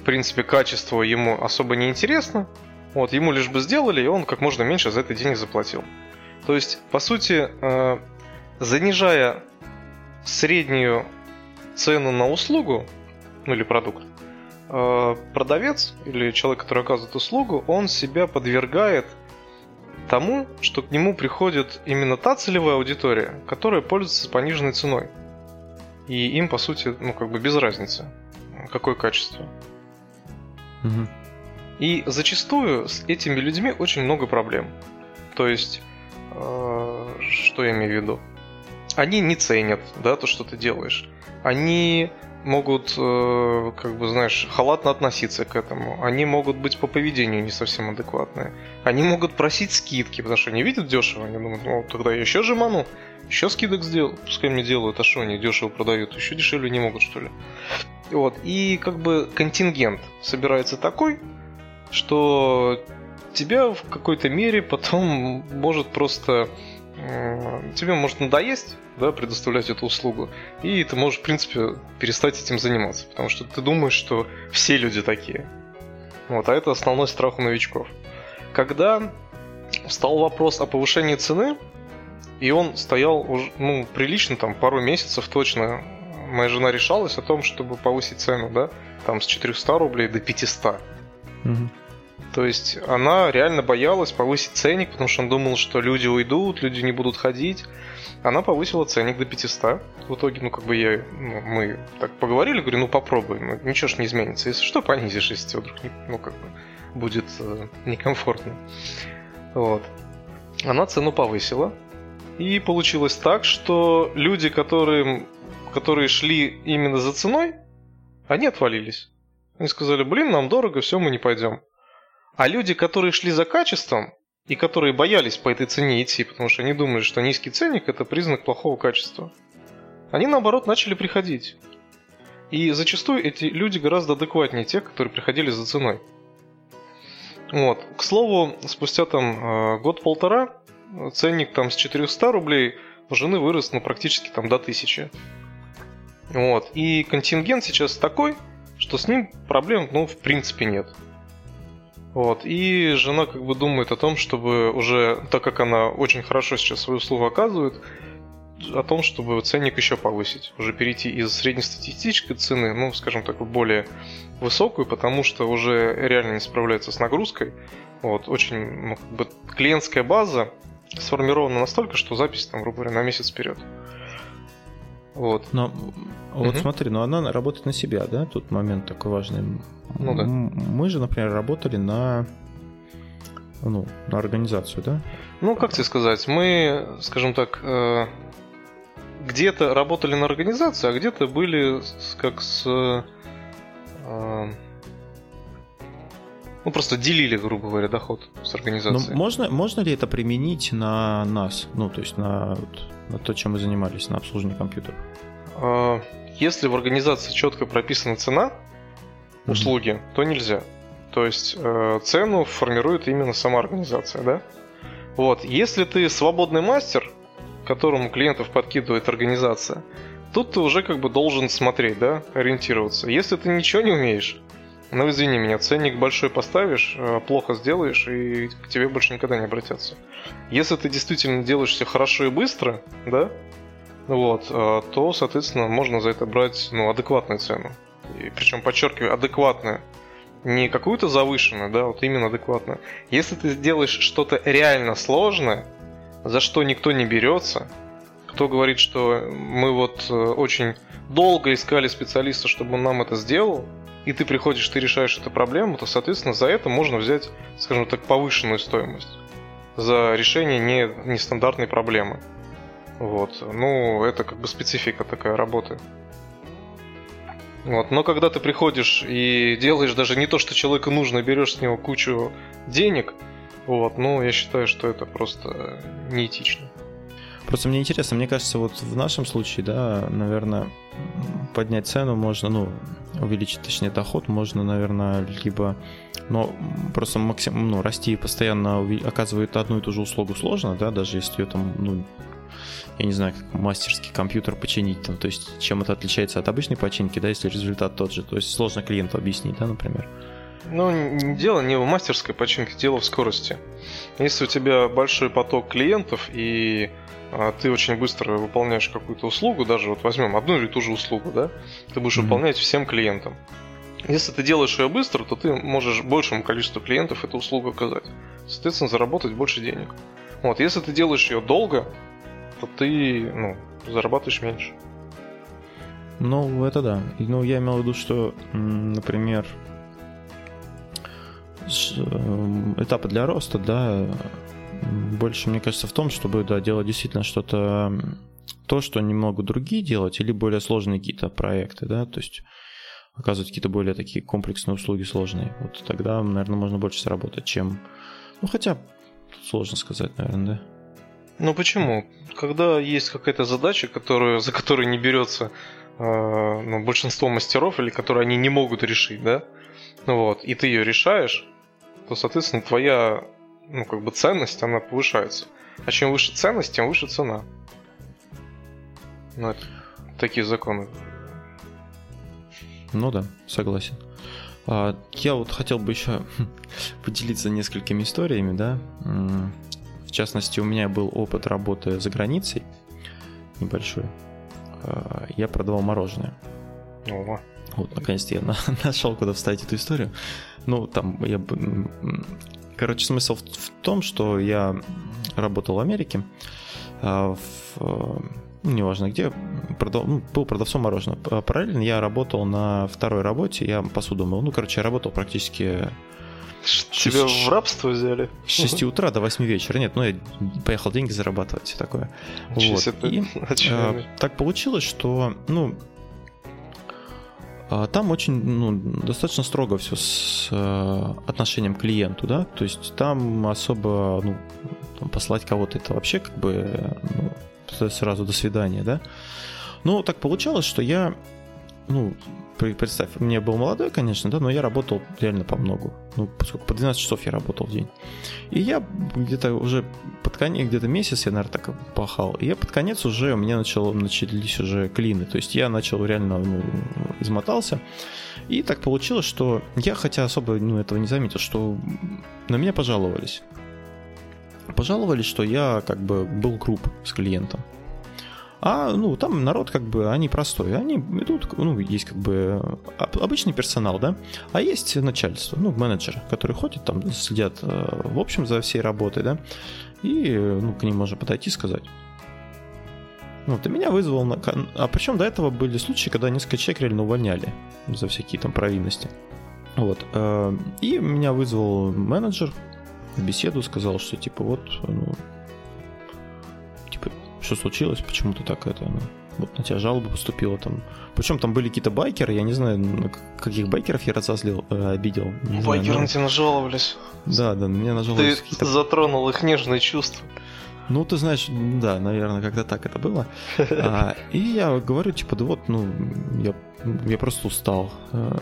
в принципе, качество ему особо не интересно, вот, ему лишь бы сделали, и он как можно меньше за это денег заплатил. То есть, по сути, э, занижая среднюю цену на услугу, ну или продукт, э, продавец или человек, который оказывает услугу, он себя подвергает тому, что к нему приходит именно та целевая аудитория, которая пользуется пониженной ценой. И им, по сути, ну как бы без разницы, какое качество. Угу. И зачастую с этими людьми очень много проблем. То есть, э, что я имею в виду? Они не ценят, да, то, что ты делаешь. Они могут, э, как бы, знаешь, халатно относиться к этому. Они могут быть по поведению не совсем адекватные. Они могут просить скидки, потому что они видят дешево. Они думают, ну, тогда я еще жеману, еще скидок сделал. Пускай мне делают, а что они дешево продают? Еще дешевле не могут, что ли? Вот. И как бы контингент собирается такой, что тебя в какой-то мере потом может просто тебе может надоесть да, предоставлять эту услугу, и ты можешь, в принципе, перестать этим заниматься, потому что ты думаешь, что все люди такие. Вот, а это основной страх у новичков. Когда встал вопрос о повышении цены, и он стоял уже, ну, прилично, там, пару месяцев точно, моя жена решалась о том, чтобы повысить цену, да, там, с 400 рублей до 500. Угу. То есть она реально боялась повысить ценник, потому что она думала, что люди уйдут, люди не будут ходить. Она повысила ценник до 500. В итоге, ну, как бы я, ну, мы так поговорили, говорю, ну, попробуй, ну, ничего ж не изменится. Если что, понизишь, если вдруг, не, ну, как бы, будет э, некомфортно. Вот. Она цену повысила. И получилось так, что люди, которые, которые шли именно за ценой, они отвалились. Они сказали, блин, нам дорого, все, мы не пойдем. А люди, которые шли за качеством, и которые боялись по этой цене идти, потому что они думали, что низкий ценник – это признак плохого качества, они, наоборот, начали приходить. И зачастую эти люди гораздо адекватнее тех, которые приходили за ценой. Вот. К слову, спустя там э, год-полтора ценник там с 400 рублей у жены вырос ну, практически там до 1000. Вот. И контингент сейчас такой, что с ним проблем, ну, в принципе, нет. Вот. И жена как бы думает о том, чтобы уже, так как она очень хорошо сейчас свою услугу оказывает, о том, чтобы ценник еще повысить. Уже перейти из среднестатистической цены, ну, скажем так, в более высокую, потому что уже реально не справляется с нагрузкой. Вот, очень, ну, как бы клиентская база сформирована настолько, что запись, там, грубо говоря, на месяц вперед. Вот. Но вот угу. смотри, но она работает на себя, да? Тут момент такой важный. Ну да. Мы же, например, работали на ну, на организацию, да? Ну, как тебе сказать, мы, скажем так, э, где-то работали на организацию, а где-то были как с... Э, ну, просто делили, грубо говоря, доход с организацией. Ну, можно, можно ли это применить на нас? Ну, то есть на, на то, чем мы занимались, на обслуживание компьютеров? А, если в организации четко прописана цена услуги, mm-hmm. то нельзя. То есть э, цену формирует именно сама организация, да? Вот. Если ты свободный мастер, которому клиентов подкидывает организация, тут ты уже как бы должен смотреть, да, ориентироваться. Если ты ничего не умеешь, ну извини меня, ценник большой поставишь, э, плохо сделаешь, и к тебе больше никогда не обратятся. Если ты действительно делаешь все хорошо и быстро, да, вот, э, то, соответственно, можно за это брать ну, адекватную цену. И, причем, подчеркиваю, адекватную. Не какую-то завышенную, да, вот именно адекватную. Если ты сделаешь что-то реально сложное, за что никто не берется. Кто говорит, что мы вот э, очень долго искали специалиста, чтобы он нам это сделал, и ты приходишь, ты решаешь эту проблему, то, соответственно, за это можно взять, скажем так, повышенную стоимость. За решение не, нестандартной проблемы. Вот. Ну, это как бы специфика такая работы. Вот. Но когда ты приходишь и делаешь даже не то, что человеку нужно, берешь с него кучу денег – вот, ну, я считаю, что это просто неэтично. Просто мне интересно, мне кажется, вот в нашем случае, да, наверное, поднять цену можно, ну, увеличить, точнее, доход можно, наверное, либо, но просто максимум, ну, расти постоянно оказывает одну и ту же услугу сложно, да, даже если ее там, ну, я не знаю, как мастерский компьютер починить, там, то есть чем это отличается от обычной починки, да, если результат тот же, то есть сложно клиенту объяснить, да, например. Ну, дело не в мастерской починке, дело в скорости. Если у тебя большой поток клиентов и ты очень быстро выполняешь какую-то услугу, даже вот возьмем одну или ту же услугу, да, ты будешь mm-hmm. выполнять всем клиентам. Если ты делаешь ее быстро, то ты можешь большему количеству клиентов эту услугу оказать. Соответственно, заработать больше денег. Вот, если ты делаешь ее долго, то ты, ну, зарабатываешь меньше. Ну, это да. Ну, я имел в виду, что, например, Эм, этапы для роста, да, больше, мне кажется, в том, чтобы да, делать действительно что-то, то, что не могут другие делать, или более сложные какие-то проекты, да, то есть оказывать какие-то более такие комплексные услуги сложные. Вот тогда, наверное, можно больше сработать, чем... Ну, хотя, сложно сказать, наверное, да. Ну почему? Когда есть какая-то задача, которую, за которой не берется э, ну, большинство мастеров, или которую они не могут решить, да? Ну вот, и ты ее решаешь, то, соответственно, твоя ну, как бы ценность, она повышается. А чем выше ценность, тем выше цена. Ну, это такие законы. Ну да, согласен. А, я вот хотел бы еще *laughs* поделиться несколькими историями, да. В частности, у меня был опыт работы за границей небольшой. А, я продавал мороженое. Ого. Вот, наконец-то я *laughs* нашел, куда вставить эту историю. Ну, там я... Короче, смысл в, в том, что я работал в Америке, а, в, ну, неважно где, продав, ну, был продавцом мороженого. Параллельно я работал на второй работе, я посуду мыл. Ну, короче, я работал практически... Тебя в рабство взяли? С 6 утра до 8 вечера. Нет, ну я поехал деньги зарабатывать, все такое. Вот. И, *laughs* а, так получилось, что, ну, там очень, ну, достаточно строго все с э, отношением к клиенту, да, то есть там особо, ну, там послать кого-то это вообще как бы, ну, сразу до свидания, да. Ну, так получалось, что я, ну, представь, мне был молодой, конечно, да, но я работал реально по многу. Ну, поскольку по 12 часов я работал в день. И я где-то уже под конец, где-то месяц я, наверное, так пахал. И я под конец уже, у меня начало, начались уже клины. То есть я начал реально, ну, измотался. И так получилось, что я, хотя особо ну, этого не заметил, что на меня пожаловались. Пожаловались, что я как бы был груб с клиентом. А, ну, там народ как бы, они простой. Они идут, ну, есть как бы обычный персонал, да, а есть начальство, ну, менеджер, который ходит там, следят, э, в общем, за всей работой, да, и, ну, к ним можно подойти и сказать. Вот, и меня вызвал на... А причем до этого были случаи, когда несколько человек реально увольняли за всякие там провинности. Вот. Э, и меня вызвал менеджер в беседу, сказал, что типа вот, ну, что случилось, почему ты так это, ну, вот на тебя жалоба поступила там. Причем там были какие-то байкеры, я не знаю, каких байкеров я разозлил, э, обидел. Не Байкеры знаю, но... на тебя нажаловались. Да, да, мне нажаловались. Ты какие-то... затронул их нежные чувства. Ну, ты знаешь, да, наверное, когда так это было. А, и я говорю, типа, да вот, ну, я, я просто устал. А,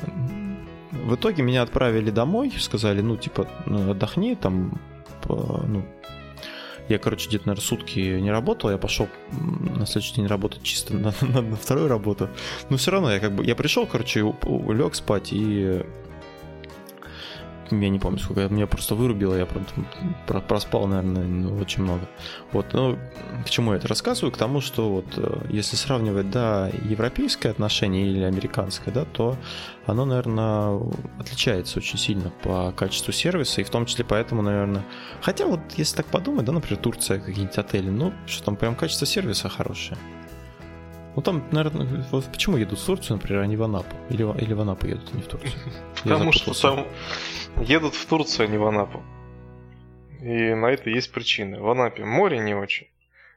в итоге меня отправили домой, сказали, ну, типа, ну, отдохни, там, ну, я, короче, где-то, наверное, сутки не работал, я пошел на следующий день работать чисто на, *laughs* на, на вторую работу. Но все равно я как бы, я пришел, короче, лег спать и я не помню, сколько, меня просто вырубило, я проспал, наверное, ну, очень много. Вот, ну, к чему я это рассказываю? К тому, что вот, э, если сравнивать, да, европейское отношение или американское, да, то оно, наверное, отличается очень сильно по качеству сервиса, и в том числе поэтому, наверное, хотя вот, если так подумать, да, например, Турция, какие-нибудь отели, ну, что там, прям качество сервиса хорошее. Ну там, наверное, вот почему едут в Турцию, например, а не в Анапу? Или, или в Анапу едут, а не в Турцию? *laughs* Потому что там едут в Турцию, а не в Анапу. И на это есть причины. В Анапе море не очень,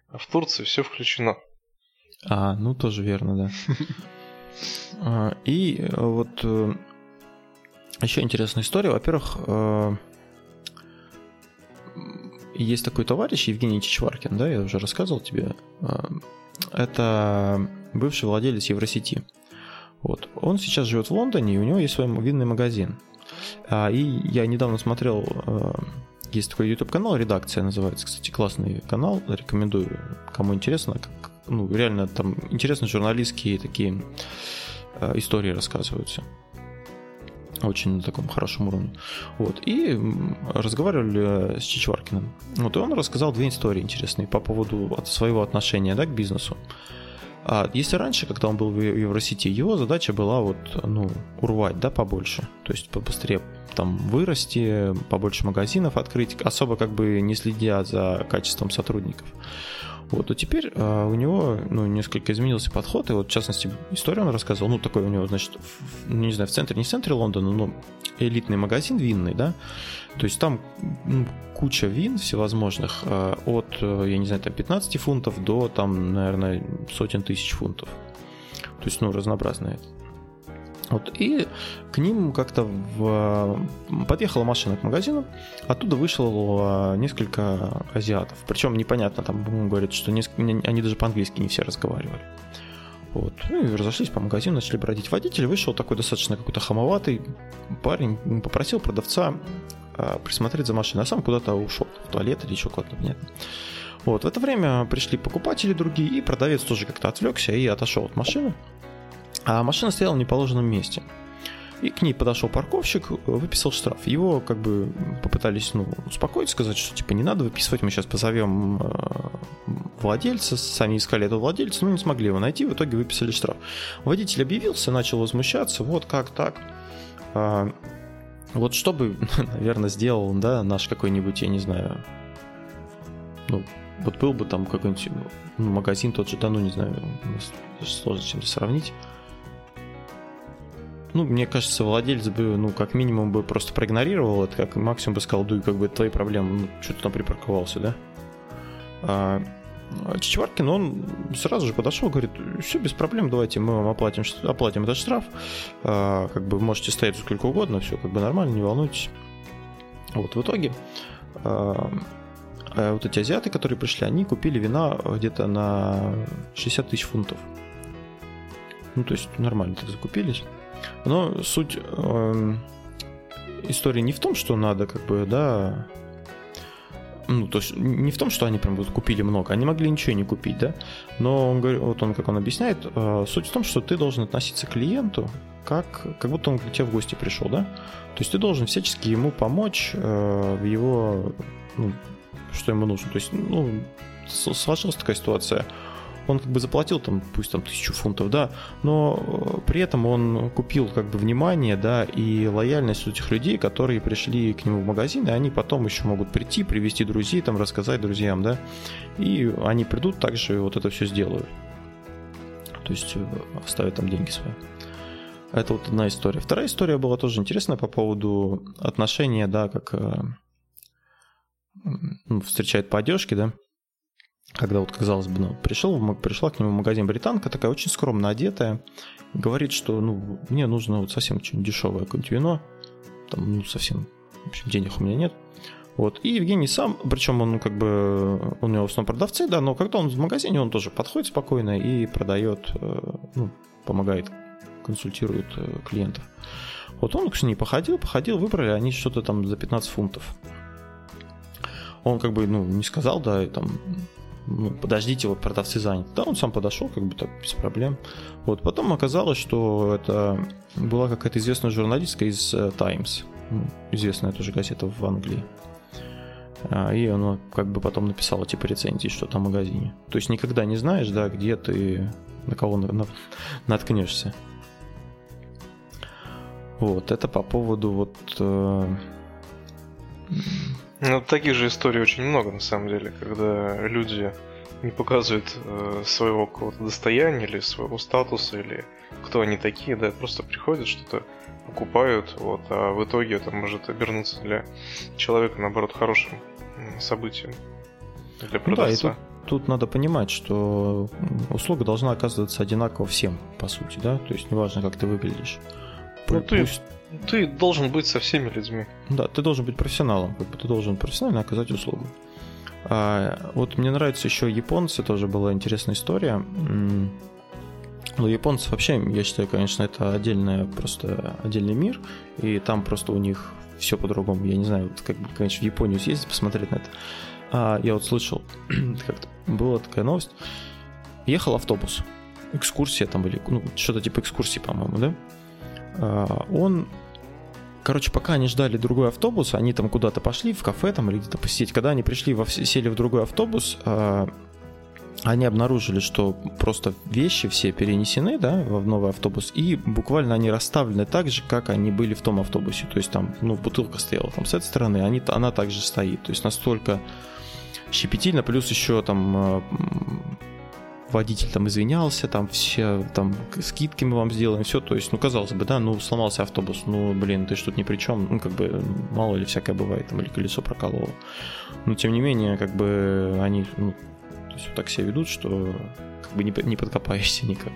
а в Турции все включено. А, ну тоже верно, да. *laughs* А, и э, вот э, еще интересная история. Во-первых, э, есть такой товарищ Евгений Чичваркин, да, я уже рассказывал тебе. Это бывший владелец Евросети. Вот. Он сейчас живет в Лондоне, и у него есть свой винный магазин. А, и я недавно смотрел, э, есть такой YouTube канал, редакция называется, кстати, классный канал, рекомендую, кому интересно, ну, реально там интересные журналистские такие э, истории рассказываются. Очень на таком хорошем уровне. Вот. И разговаривали с Чичваркиным. Вот, и он рассказал две истории интересные по поводу своего отношения да, к бизнесу. А если раньше, когда он был в Евросети, его задача была вот, ну, урвать, да, побольше. То есть побыстрее там вырасти, побольше магазинов открыть, особо как бы не следя за качеством сотрудников. Вот, а теперь а, у него, ну, несколько изменился подход, и вот, в частности, историю он рассказывал, ну, такой у него, значит, в, ну, не знаю, в центре, не в центре Лондона, но элитный магазин винный, да, то есть там ну, куча вин всевозможных, а, от, я не знаю, там 15 фунтов до, там, наверное, сотен тысяч фунтов. То есть, ну, разнообразное. Вот, и к ним как-то в... подъехала машина к магазину, оттуда вышло несколько азиатов. Причем непонятно, там говорят, что несколько... они даже по-английски не все разговаривали. Вот. Ну и разошлись по магазину, начали бродить. Водитель вышел такой достаточно какой-то хамоватый парень, попросил продавца а, присмотреть за машиной, а сам куда-то ушел, в туалет или еще куда-то, понятно. Вот, в это время пришли покупатели другие, и продавец тоже как-то отвлекся и отошел от машины. А машина стояла в неположенном месте. И к ней подошел парковщик, выписал штраф. Его как бы попытались ну, успокоить, сказать, что типа не надо выписывать, мы сейчас позовем э, владельца, сами искали этого владельца, но не смогли его найти, в итоге выписали штраф. Водитель объявился, начал возмущаться, вот как так. А, вот что бы, *laughs* наверное, сделал, да, наш какой-нибудь, я не знаю, ну, вот был бы там какой-нибудь ну, магазин тот же, да, ну, не знаю, сложно чем-то сравнить ну, мне кажется, владелец бы, ну, как минимум бы просто проигнорировал это, как максимум бы сказал, дуй, как бы твои проблемы, ну, что ты там припарковался, да? А, Чичваркин, он сразу же подошел, говорит, все без проблем, давайте мы вам оплатим, оплатим этот штраф, а, как бы можете стоять сколько угодно, все как бы нормально, не волнуйтесь. Вот, в итоге а, а вот эти азиаты, которые пришли, они купили вина где-то на 60 тысяч фунтов. Ну, то есть нормально так закупились. Но суть э, истории не в том, что надо как бы, да, ну, то есть не в том, что они прям вот купили много, они могли ничего не купить, да, но он говорит, вот он, как он объясняет, э, суть в том, что ты должен относиться к клиенту как, как будто он к тебе в гости пришел, да, то есть ты должен всячески ему помочь э, в его, ну, что ему нужно, то есть, ну, сложилась такая ситуация, он как бы заплатил там, пусть там тысячу фунтов, да, но э, при этом он купил как бы внимание, да, и лояльность у этих людей, которые пришли к нему в магазин, и они потом еще могут прийти, привести друзей, там, рассказать друзьям, да, и они придут также вот это все сделают. То есть э, оставят там деньги свои. Это вот одна история. Вторая история была тоже интересная по поводу отношения, да, как ну, встречают по одежке, да когда вот, казалось бы, ну, пришел, пришла к нему в магазин британка, такая очень скромно одетая, говорит, что, ну, мне нужно вот совсем что-нибудь дешевое какое-нибудь вино, там, ну, совсем, в общем, денег у меня нет. Вот, и Евгений сам, причем он как бы, у него в основном продавцы, да, но когда он в магазине, он тоже подходит спокойно и продает, э, ну, помогает, консультирует э, клиентов. Вот он к ней походил, походил, выбрали они что-то там за 15 фунтов. Он как бы, ну, не сказал, да, там, ну, подождите, вот продавцы заняты. Да, он сам подошел, как бы так, без проблем. Вот, потом оказалось, что это была какая-то известная журналистка из Times, ну, известная тоже газета в Англии. А, и она как бы потом написала типа рецензии, что там в магазине. То есть никогда не знаешь, да, где ты, на кого на, на, наткнешься. Вот, это по поводу вот... Э, ну, таких же историй очень много, на самом деле, когда люди не показывают э, своего какого-то достояния или своего статуса, или кто они такие, да, просто приходят, что-то покупают, вот, а в итоге это может обернуться для человека, наоборот, хорошим событием для продавца. Ну да, и тут, тут надо понимать, что услуга должна оказываться одинаково всем, по сути, да, то есть неважно, как ты выглядишь. Ну, Пусть... ты ты должен быть со всеми людьми. Да, ты должен быть профессионалом, как бы ты должен профессионально оказать услугу. А, вот мне нравится еще японцы, тоже была интересная история. Ну, японцы вообще, я считаю, конечно, это отдельная, просто отдельный мир, и там просто у них все по-другому. Я не знаю, вот как бы, конечно, в Японию съездить, посмотреть на это. А, я вот слышал, *clears throat* как-то была такая новость. Ехал автобус, экскурсия там были, ну, что-то типа экскурсии, по-моему, да? А, он Короче, пока они ждали другой автобус, они там куда-то пошли, в кафе там или где-то посетить. Когда они пришли, во, сели в другой автобус, э, они обнаружили, что просто вещи все перенесены, да, в новый автобус, и буквально они расставлены так же, как они были в том автобусе. То есть там, ну, бутылка стояла там с этой стороны, они, она также стоит. То есть настолько щепетильно, плюс еще там э, водитель там извинялся, там все, там скидки мы вам сделаем, все, то есть, ну, казалось бы, да, ну, сломался автобус, ну, блин, ты что-то ни при чем, ну, как бы, мало ли всякое бывает, там, или колесо прокололо. Но, тем не менее, как бы, они, ну, то есть, вот так себя ведут, что, как бы, не, не подкопаешься никак.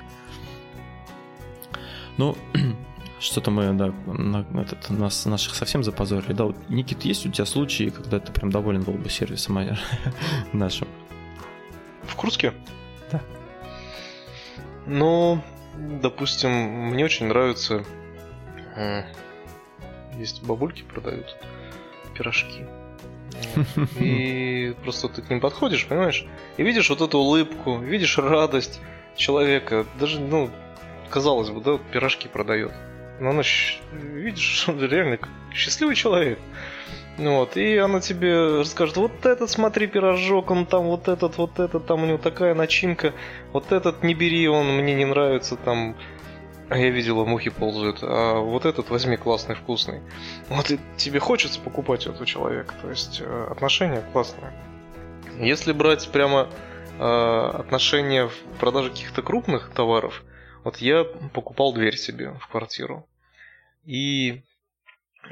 Ну, *clears throat* что-то мы, да, на, этот, нас, наших совсем запозорили. Да, вот, Никит, есть у тебя случаи, когда ты прям доволен был бы сервисом *laughs* нашим? В Курске? Да. Ну, допустим, мне очень нравится... Есть бабульки продают пирожки. И *laughs* просто ты к ним подходишь, понимаешь, и видишь вот эту улыбку, видишь радость человека. Даже, ну, казалось бы, да, пирожки продает. Но она, видишь, *laughs* он реально счастливый человек. Вот, и она тебе расскажет, вот этот, смотри, пирожок, он там, вот этот, вот этот, там у него такая начинка, вот этот не бери, он мне не нравится, там, а я видела, мухи ползают, а вот этот возьми классный, вкусный. Вот и тебе хочется покупать у этого человека, то есть э, отношения классные. Если брать прямо э, отношения в продаже каких-то крупных товаров, вот я покупал дверь себе в квартиру. И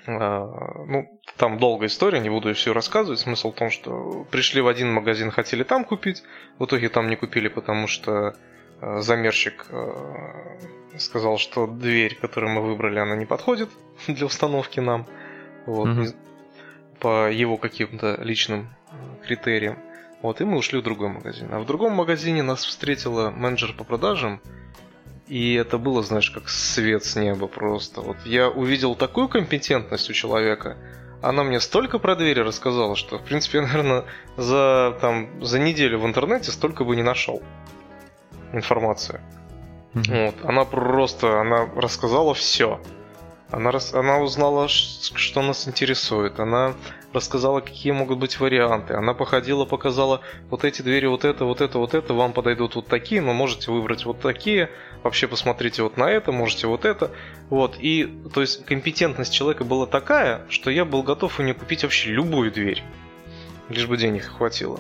ну, там долгая история, не буду все рассказывать. Смысл в том, что пришли в один магазин, хотели там купить, в итоге там не купили, потому что а, замерщик а, сказал, что дверь, которую мы выбрали, она не подходит *laughs* для установки нам. Вот, угу. по его каким-то личным критериям. Вот, и мы ушли в другой магазин. А в другом магазине нас встретила менеджер по продажам И это было, знаешь, как свет с неба просто. Вот я увидел такую компетентность у человека. Она мне столько про двери рассказала, что, в принципе, *laughs* я, наверное, за, там, за неделю в интернете столько бы не нашел информации. Mm-hmm. Вот. Она просто, она рассказала все. Она, она узнала, что нас интересует. Она рассказала, какие могут быть варианты. Она походила, показала, вот эти двери, вот это, вот это, вот это, вам подойдут вот такие, но можете выбрать вот такие. Вообще посмотрите вот на это, можете вот это. Вот. И, то есть, компетентность человека была такая, что я был готов у нее купить вообще любую дверь. Лишь бы денег хватило.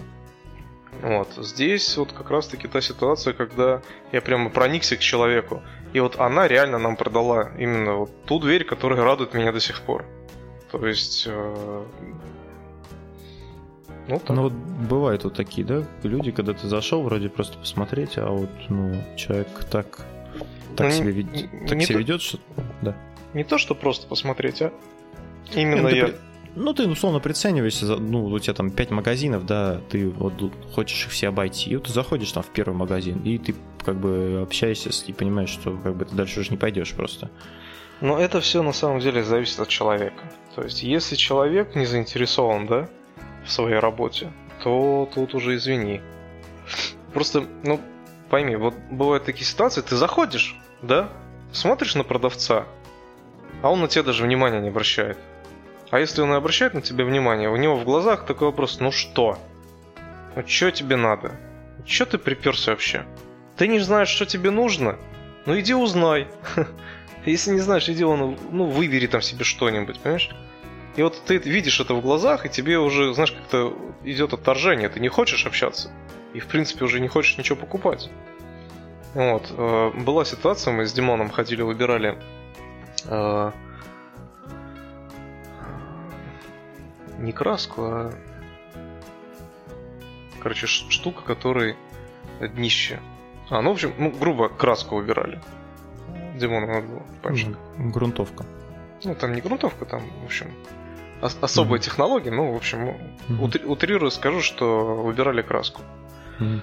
Вот. Здесь вот как раз-таки та ситуация, когда я прямо проникся к человеку. И вот она реально нам продала именно вот ту дверь, которая радует меня до сих пор. То есть... Э... Ну, так. ну вот бывают вот такие, да, люди, когда ты зашел вроде просто посмотреть, а вот, ну, человек так, так ну, себя, вед... так себя то... ведет, что... Да. Не то, что просто посмотреть, а именно ну, я... При... Ну, ты условно прицениваешься, ну, у тебя там 5 магазинов, да, ты вот хочешь их все обойти, и вот ты заходишь там в первый магазин, и ты как бы общаешься и понимаешь, что как бы ты дальше уже не пойдешь просто. Но это все на самом деле зависит от человека. То есть, если человек не заинтересован, да, в своей работе, то тут уже извини. Просто, ну, пойми, вот бывают такие ситуации, ты заходишь, да, смотришь на продавца, а он на тебя даже внимания не обращает. А если он и обращает на тебя внимание, у него в глазах такой вопрос, ну что? Ну что тебе надо? Че ты приперся вообще? Ты не знаешь, что тебе нужно? Ну иди узнай. *laughs* Если не знаешь, иди он, ну выбери там себе что-нибудь, понимаешь? И вот ты видишь это в глазах, и тебе уже, знаешь, как-то идет отторжение. Ты не хочешь общаться. И, в принципе, уже не хочешь ничего покупать. Вот. Э, была ситуация, мы с Димоном ходили, выбирали э, не краску, а... Короче, штука, которой днище. А, ну, в общем, ну, грубо, краску выбирали. Димону надо было, понимаешь? Грунтовка. Ну, там не грунтовка, там, в общем, ос- особая mm-hmm. технология. Ну, в общем, mm-hmm. утри- утрирую скажу, что выбирали краску. Mm-hmm.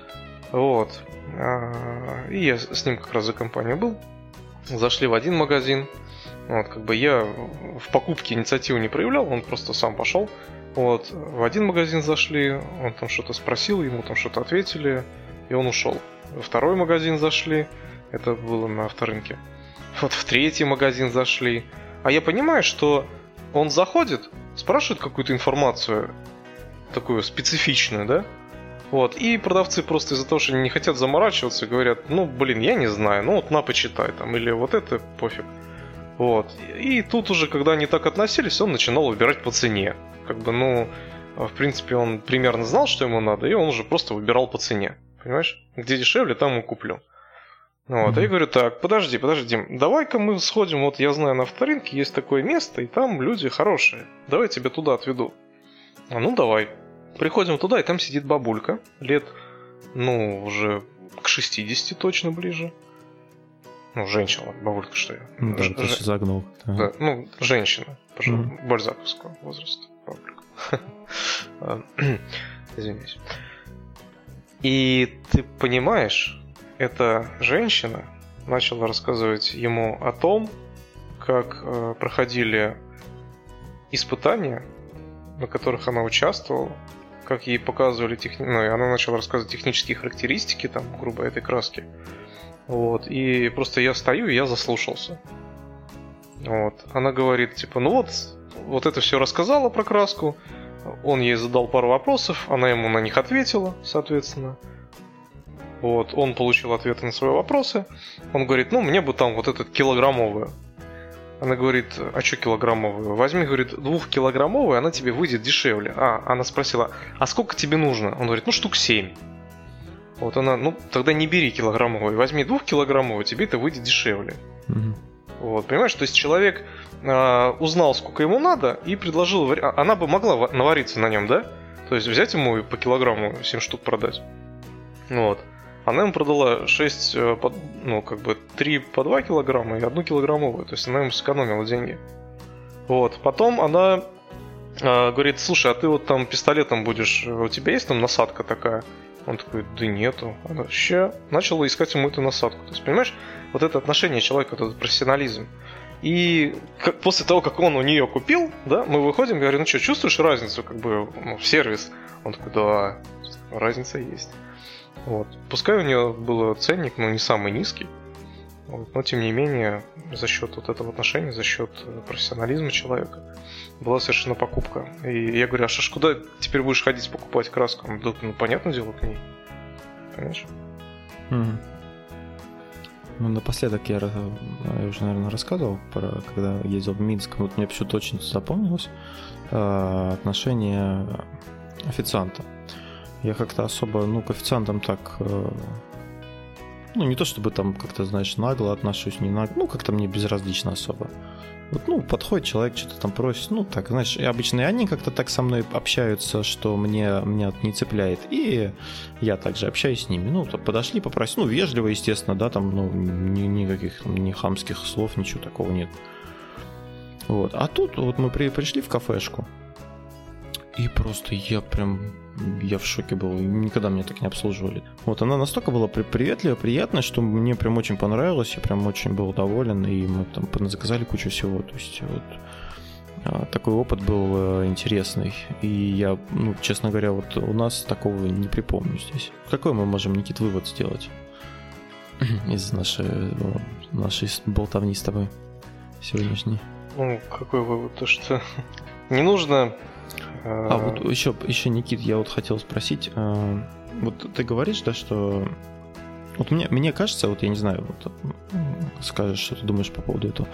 Вот. А, и я с ним как раз за компанию был. Зашли в один магазин, вот, как бы я в покупке инициативу не проявлял, он просто сам пошел. Вот, в один магазин зашли, он там что-то спросил, ему там что-то ответили, и он ушел. Во второй магазин зашли, это было на авторынке. Вот в третий магазин зашли. А я понимаю, что он заходит, спрашивает какую-то информацию, такую специфичную, да? Вот, и продавцы просто из-за того, что не хотят заморачиваться, говорят, ну, блин, я не знаю, ну вот на, почитай там, или вот это пофиг. Вот. И тут уже, когда они так относились, он начинал выбирать по цене. Как бы, ну, в принципе, он примерно знал, что ему надо, и он уже просто выбирал по цене. Понимаешь? Где дешевле, там и куплю. Вот, mm-hmm. я говорю, так, подожди, подожди, давай-ка мы сходим, вот я знаю, на авторынке есть такое место, и там люди хорошие. Давай тебя туда отведу. А ну давай. Приходим туда, и там сидит бабулька, лет, ну, уже к 60 точно ближе. Ну, женщина, бабулька, что я. Ну, да, Ж- ты ж... загнул. Да. да, ну, женщина, пожалуй, mm-hmm. бальзаковского возраста. Бабулька. *laughs* *clears throat* Извиняюсь. И ты понимаешь, эта женщина начала рассказывать ему о том, как э, проходили испытания, на которых она участвовала, как ей показывали техни... ну, и она начала рассказывать технические характеристики, там, грубо этой краски. Вот, и просто я стою, и я заслушался. Вот. Она говорит, типа, ну вот, вот это все рассказала про краску, он ей задал пару вопросов, она ему на них ответила, соответственно. Вот, он получил ответы на свои вопросы. Он говорит, ну, мне бы там вот этот килограммовую. Она говорит, а что килограммовую? Возьми, говорит, двухкилограммовую, она тебе выйдет дешевле. А, она спросила, а сколько тебе нужно? Он говорит, ну, штук семь. Вот она, ну, тогда не бери килограммовую, возьми двухкилограммовую, тебе это выйдет дешевле. Угу. Вот, понимаешь, то есть человек э, узнал, сколько ему надо, и предложил, а, она бы могла навариться на нем, да? То есть взять ему по килограмму 7 штук продать. Вот. Она ему продала 6, э, ну, как бы 3 по 2 килограмма и 1 килограммовую. То есть она ему сэкономила деньги. Вот. Потом она э, говорит, слушай, а ты вот там пистолетом будешь, у тебя есть там насадка такая? Он такой, да нету. Она вообще начала искать ему эту насадку. То есть, понимаешь, вот это отношение человека, вот этот профессионализм. И как, после того, как он у нее купил, да, мы выходим, говорю, ну что, чувствуешь разницу как бы ну, в сервис? Он такой, да, разница есть. Вот. Пускай у нее был ценник, но не самый низкий, вот. но тем не менее, за счет вот этого отношения, за счет профессионализма человека, была совершена покупка. И я говорю, а что ж куда теперь будешь ходить покупать краску? Он говорит, ну, понятное дело, к ней. Понимаешь? Mm-hmm. Ну, напоследок я, я уже, наверное, рассказывал, про, когда ездил в Минск, вот мне почему-то очень запомнилось э, отношение официанта. Я как-то особо, ну, к официантам так, э, ну, не то чтобы там как-то, знаешь, нагло отношусь, не нагло, ну, как-то мне безразлично особо. Вот, ну, подходит человек, что-то там просит, ну, так, знаешь, обычно и они как-то так со мной общаются, что мне, меня не цепляет, и я также общаюсь с ними. Ну, подошли, попросили, ну, вежливо, естественно, да, там, ну, ни, никаких ни хамских слов, ничего такого нет. Вот, а тут вот мы при, пришли в кафешку, и просто я прям я в шоке был. Никогда меня так не обслуживали. Вот она настолько была приветливая, приятная, что мне прям очень понравилось. Я прям очень был доволен. И мы там заказали кучу всего. То есть вот а, такой опыт был э, интересный. И я, ну, честно говоря, вот у нас такого не припомню здесь. Какой мы можем, Никит, вывод сделать из нашей, ну, нашей болтовни с тобой сегодняшней? Ну, какой вывод? То, что *laughs* не нужно а вот еще, еще, Никит, я вот хотел спросить, а, вот ты говоришь, да, что вот мне, мне кажется, вот я не знаю, вот скажешь, что ты думаешь по поводу этого.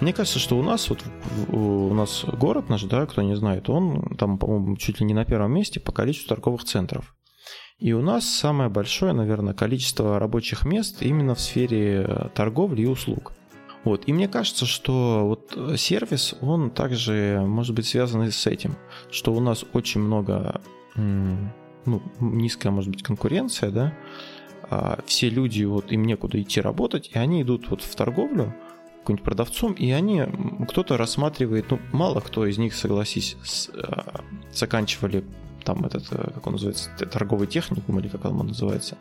Мне кажется, что у нас вот у нас город наш, да, кто не знает, он там, по-моему, чуть ли не на первом месте по количеству торговых центров. И у нас самое большое, наверное, количество рабочих мест именно в сфере торговли и услуг. Вот. И мне кажется, что вот э, сервис, он также может быть связан с этим, что у нас очень много, ну, низкая, может быть, конкуренция, да, а все люди, вот им некуда идти работать, и они идут вот в торговлю, каким-нибудь продавцом, и они, кто-то рассматривает, ну, мало кто из них, согласись, с, а, заканчивали там этот, э, как он называется, торговый техникум или как он называется,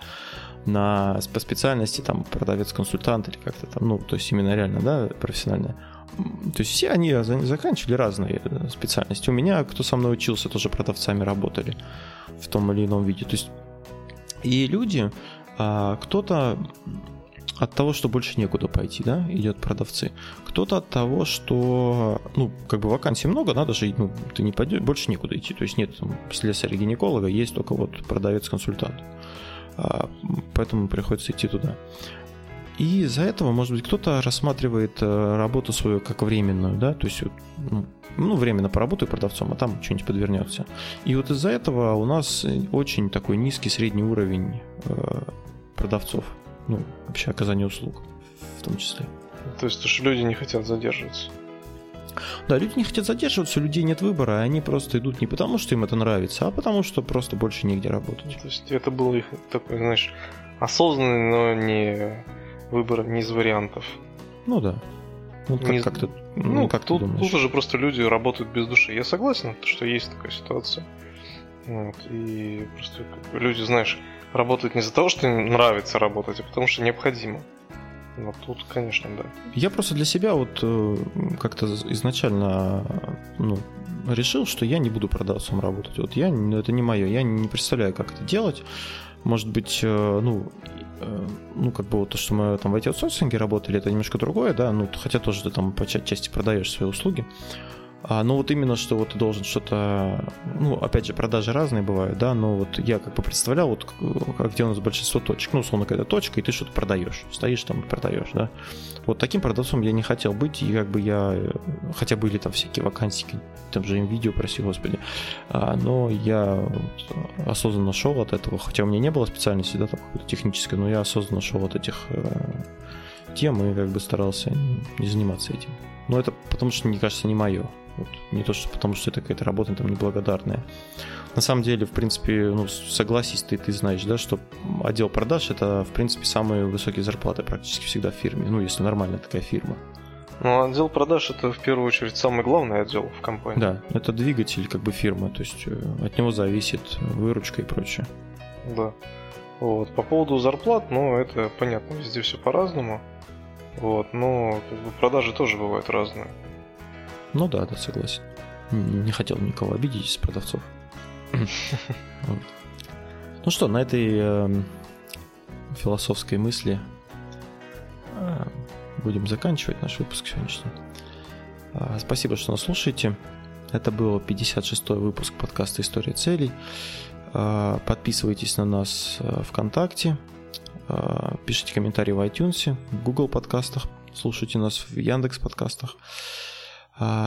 на, по специальности там продавец-консультант или как-то там, ну, то есть именно реально, да, профессиональная. То есть все они заканчивали разные э, специальности. У меня, кто со мной учился, тоже продавцами работали в том или ином виде. То есть и люди, а, кто-то от того, что больше некуда пойти, да, идет продавцы. Кто-то от того, что, ну, как бы вакансий много, надо же, ну, ты не пойдешь, больше некуда идти. То есть нет там слесаря-гинеколога, есть только вот продавец-консультант. А, поэтому приходится идти туда. И из-за этого, может быть, кто-то рассматривает э, работу свою как временную, да, то есть, ну, ну временно поработаю продавцом, а там что-нибудь подвернется. И вот из-за этого у нас очень такой низкий средний уровень э, продавцов ну, вообще оказание услуг в том числе. То есть, что люди не хотят задерживаться. Да, люди не хотят задерживаться, у людей нет выбора, они просто идут не потому, что им это нравится, а потому, что просто больше негде работать. То есть это был их такой, знаешь, осознанный, но не выбор не из вариантов. Ну да. Ну, как, не... как ты, ну, ну как тут, ты думаешь? Тут уже просто люди работают без души. Я согласен, что есть такая ситуация. Вот, и просто люди, знаешь, работают не из-за того, что им нравится работать, а потому что необходимо. Вот тут, конечно, да. Я просто для себя вот э, как-то изначально ну, решил, что я не буду продавцом работать. Вот я, это не мое, я не представляю, как это делать. Может быть, э, ну, э, ну, как бы вот то, что мы там в IT-аутсорсинге работали, это немножко другое, да, ну, хотя тоже ты там по части продаешь свои услуги. А, ну вот именно, что вот ты должен что-то, ну опять же, продажи разные бывают, да, но вот я как бы представлял, вот где у нас большинство точек, ну условно какая-то точка, и ты что-то продаешь, стоишь там и продаешь, да. Вот таким продавцом я не хотел быть, и как бы я, хотя были там всякие вакансии, там же им видео, прости господи, а, но я осознанно шел от этого, хотя у меня не было специальности, да, там какой-то технической, но я осознанно шел от этих э, тем и как бы старался не заниматься этим. Но это потому что, мне кажется, не мое. Вот. Не то, что потому что это какая-то работа там неблагодарная. На самом деле, в принципе, ну, согласись, ты, ты знаешь, да, что отдел продаж это, в принципе, самые высокие зарплаты практически всегда в фирме. Ну, если нормальная такая фирма. Ну, отдел продаж это в первую очередь самый главный отдел в компании. Да, это двигатель как бы фирмы, то есть э, от него зависит выручка и прочее. Да. Вот. По поводу зарплат, ну, это понятно, везде все по-разному. Вот, но как бы, продажи тоже бывают разные. Ну да, да, согласен. Не хотел никого обидеть из продавцов. *laughs* Ну что, на этой эм, философской мысли э, будем заканчивать наш выпуск сегодняшний. А, спасибо, что нас слушаете. Это был 56-й выпуск подкаста «История целей». А, подписывайтесь на нас э, ВКонтакте, а, пишите комментарии в iTunes, в Google подкастах, слушайте нас в Яндекс подкастах.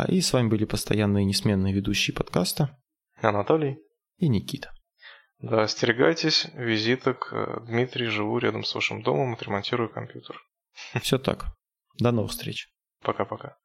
И с вами были постоянные несменные ведущие подкаста Анатолий и Никита. Да, остерегайтесь визиток. Э, Дмитрий, живу рядом с вашим домом, отремонтирую компьютер. Все так. До новых встреч. Пока-пока.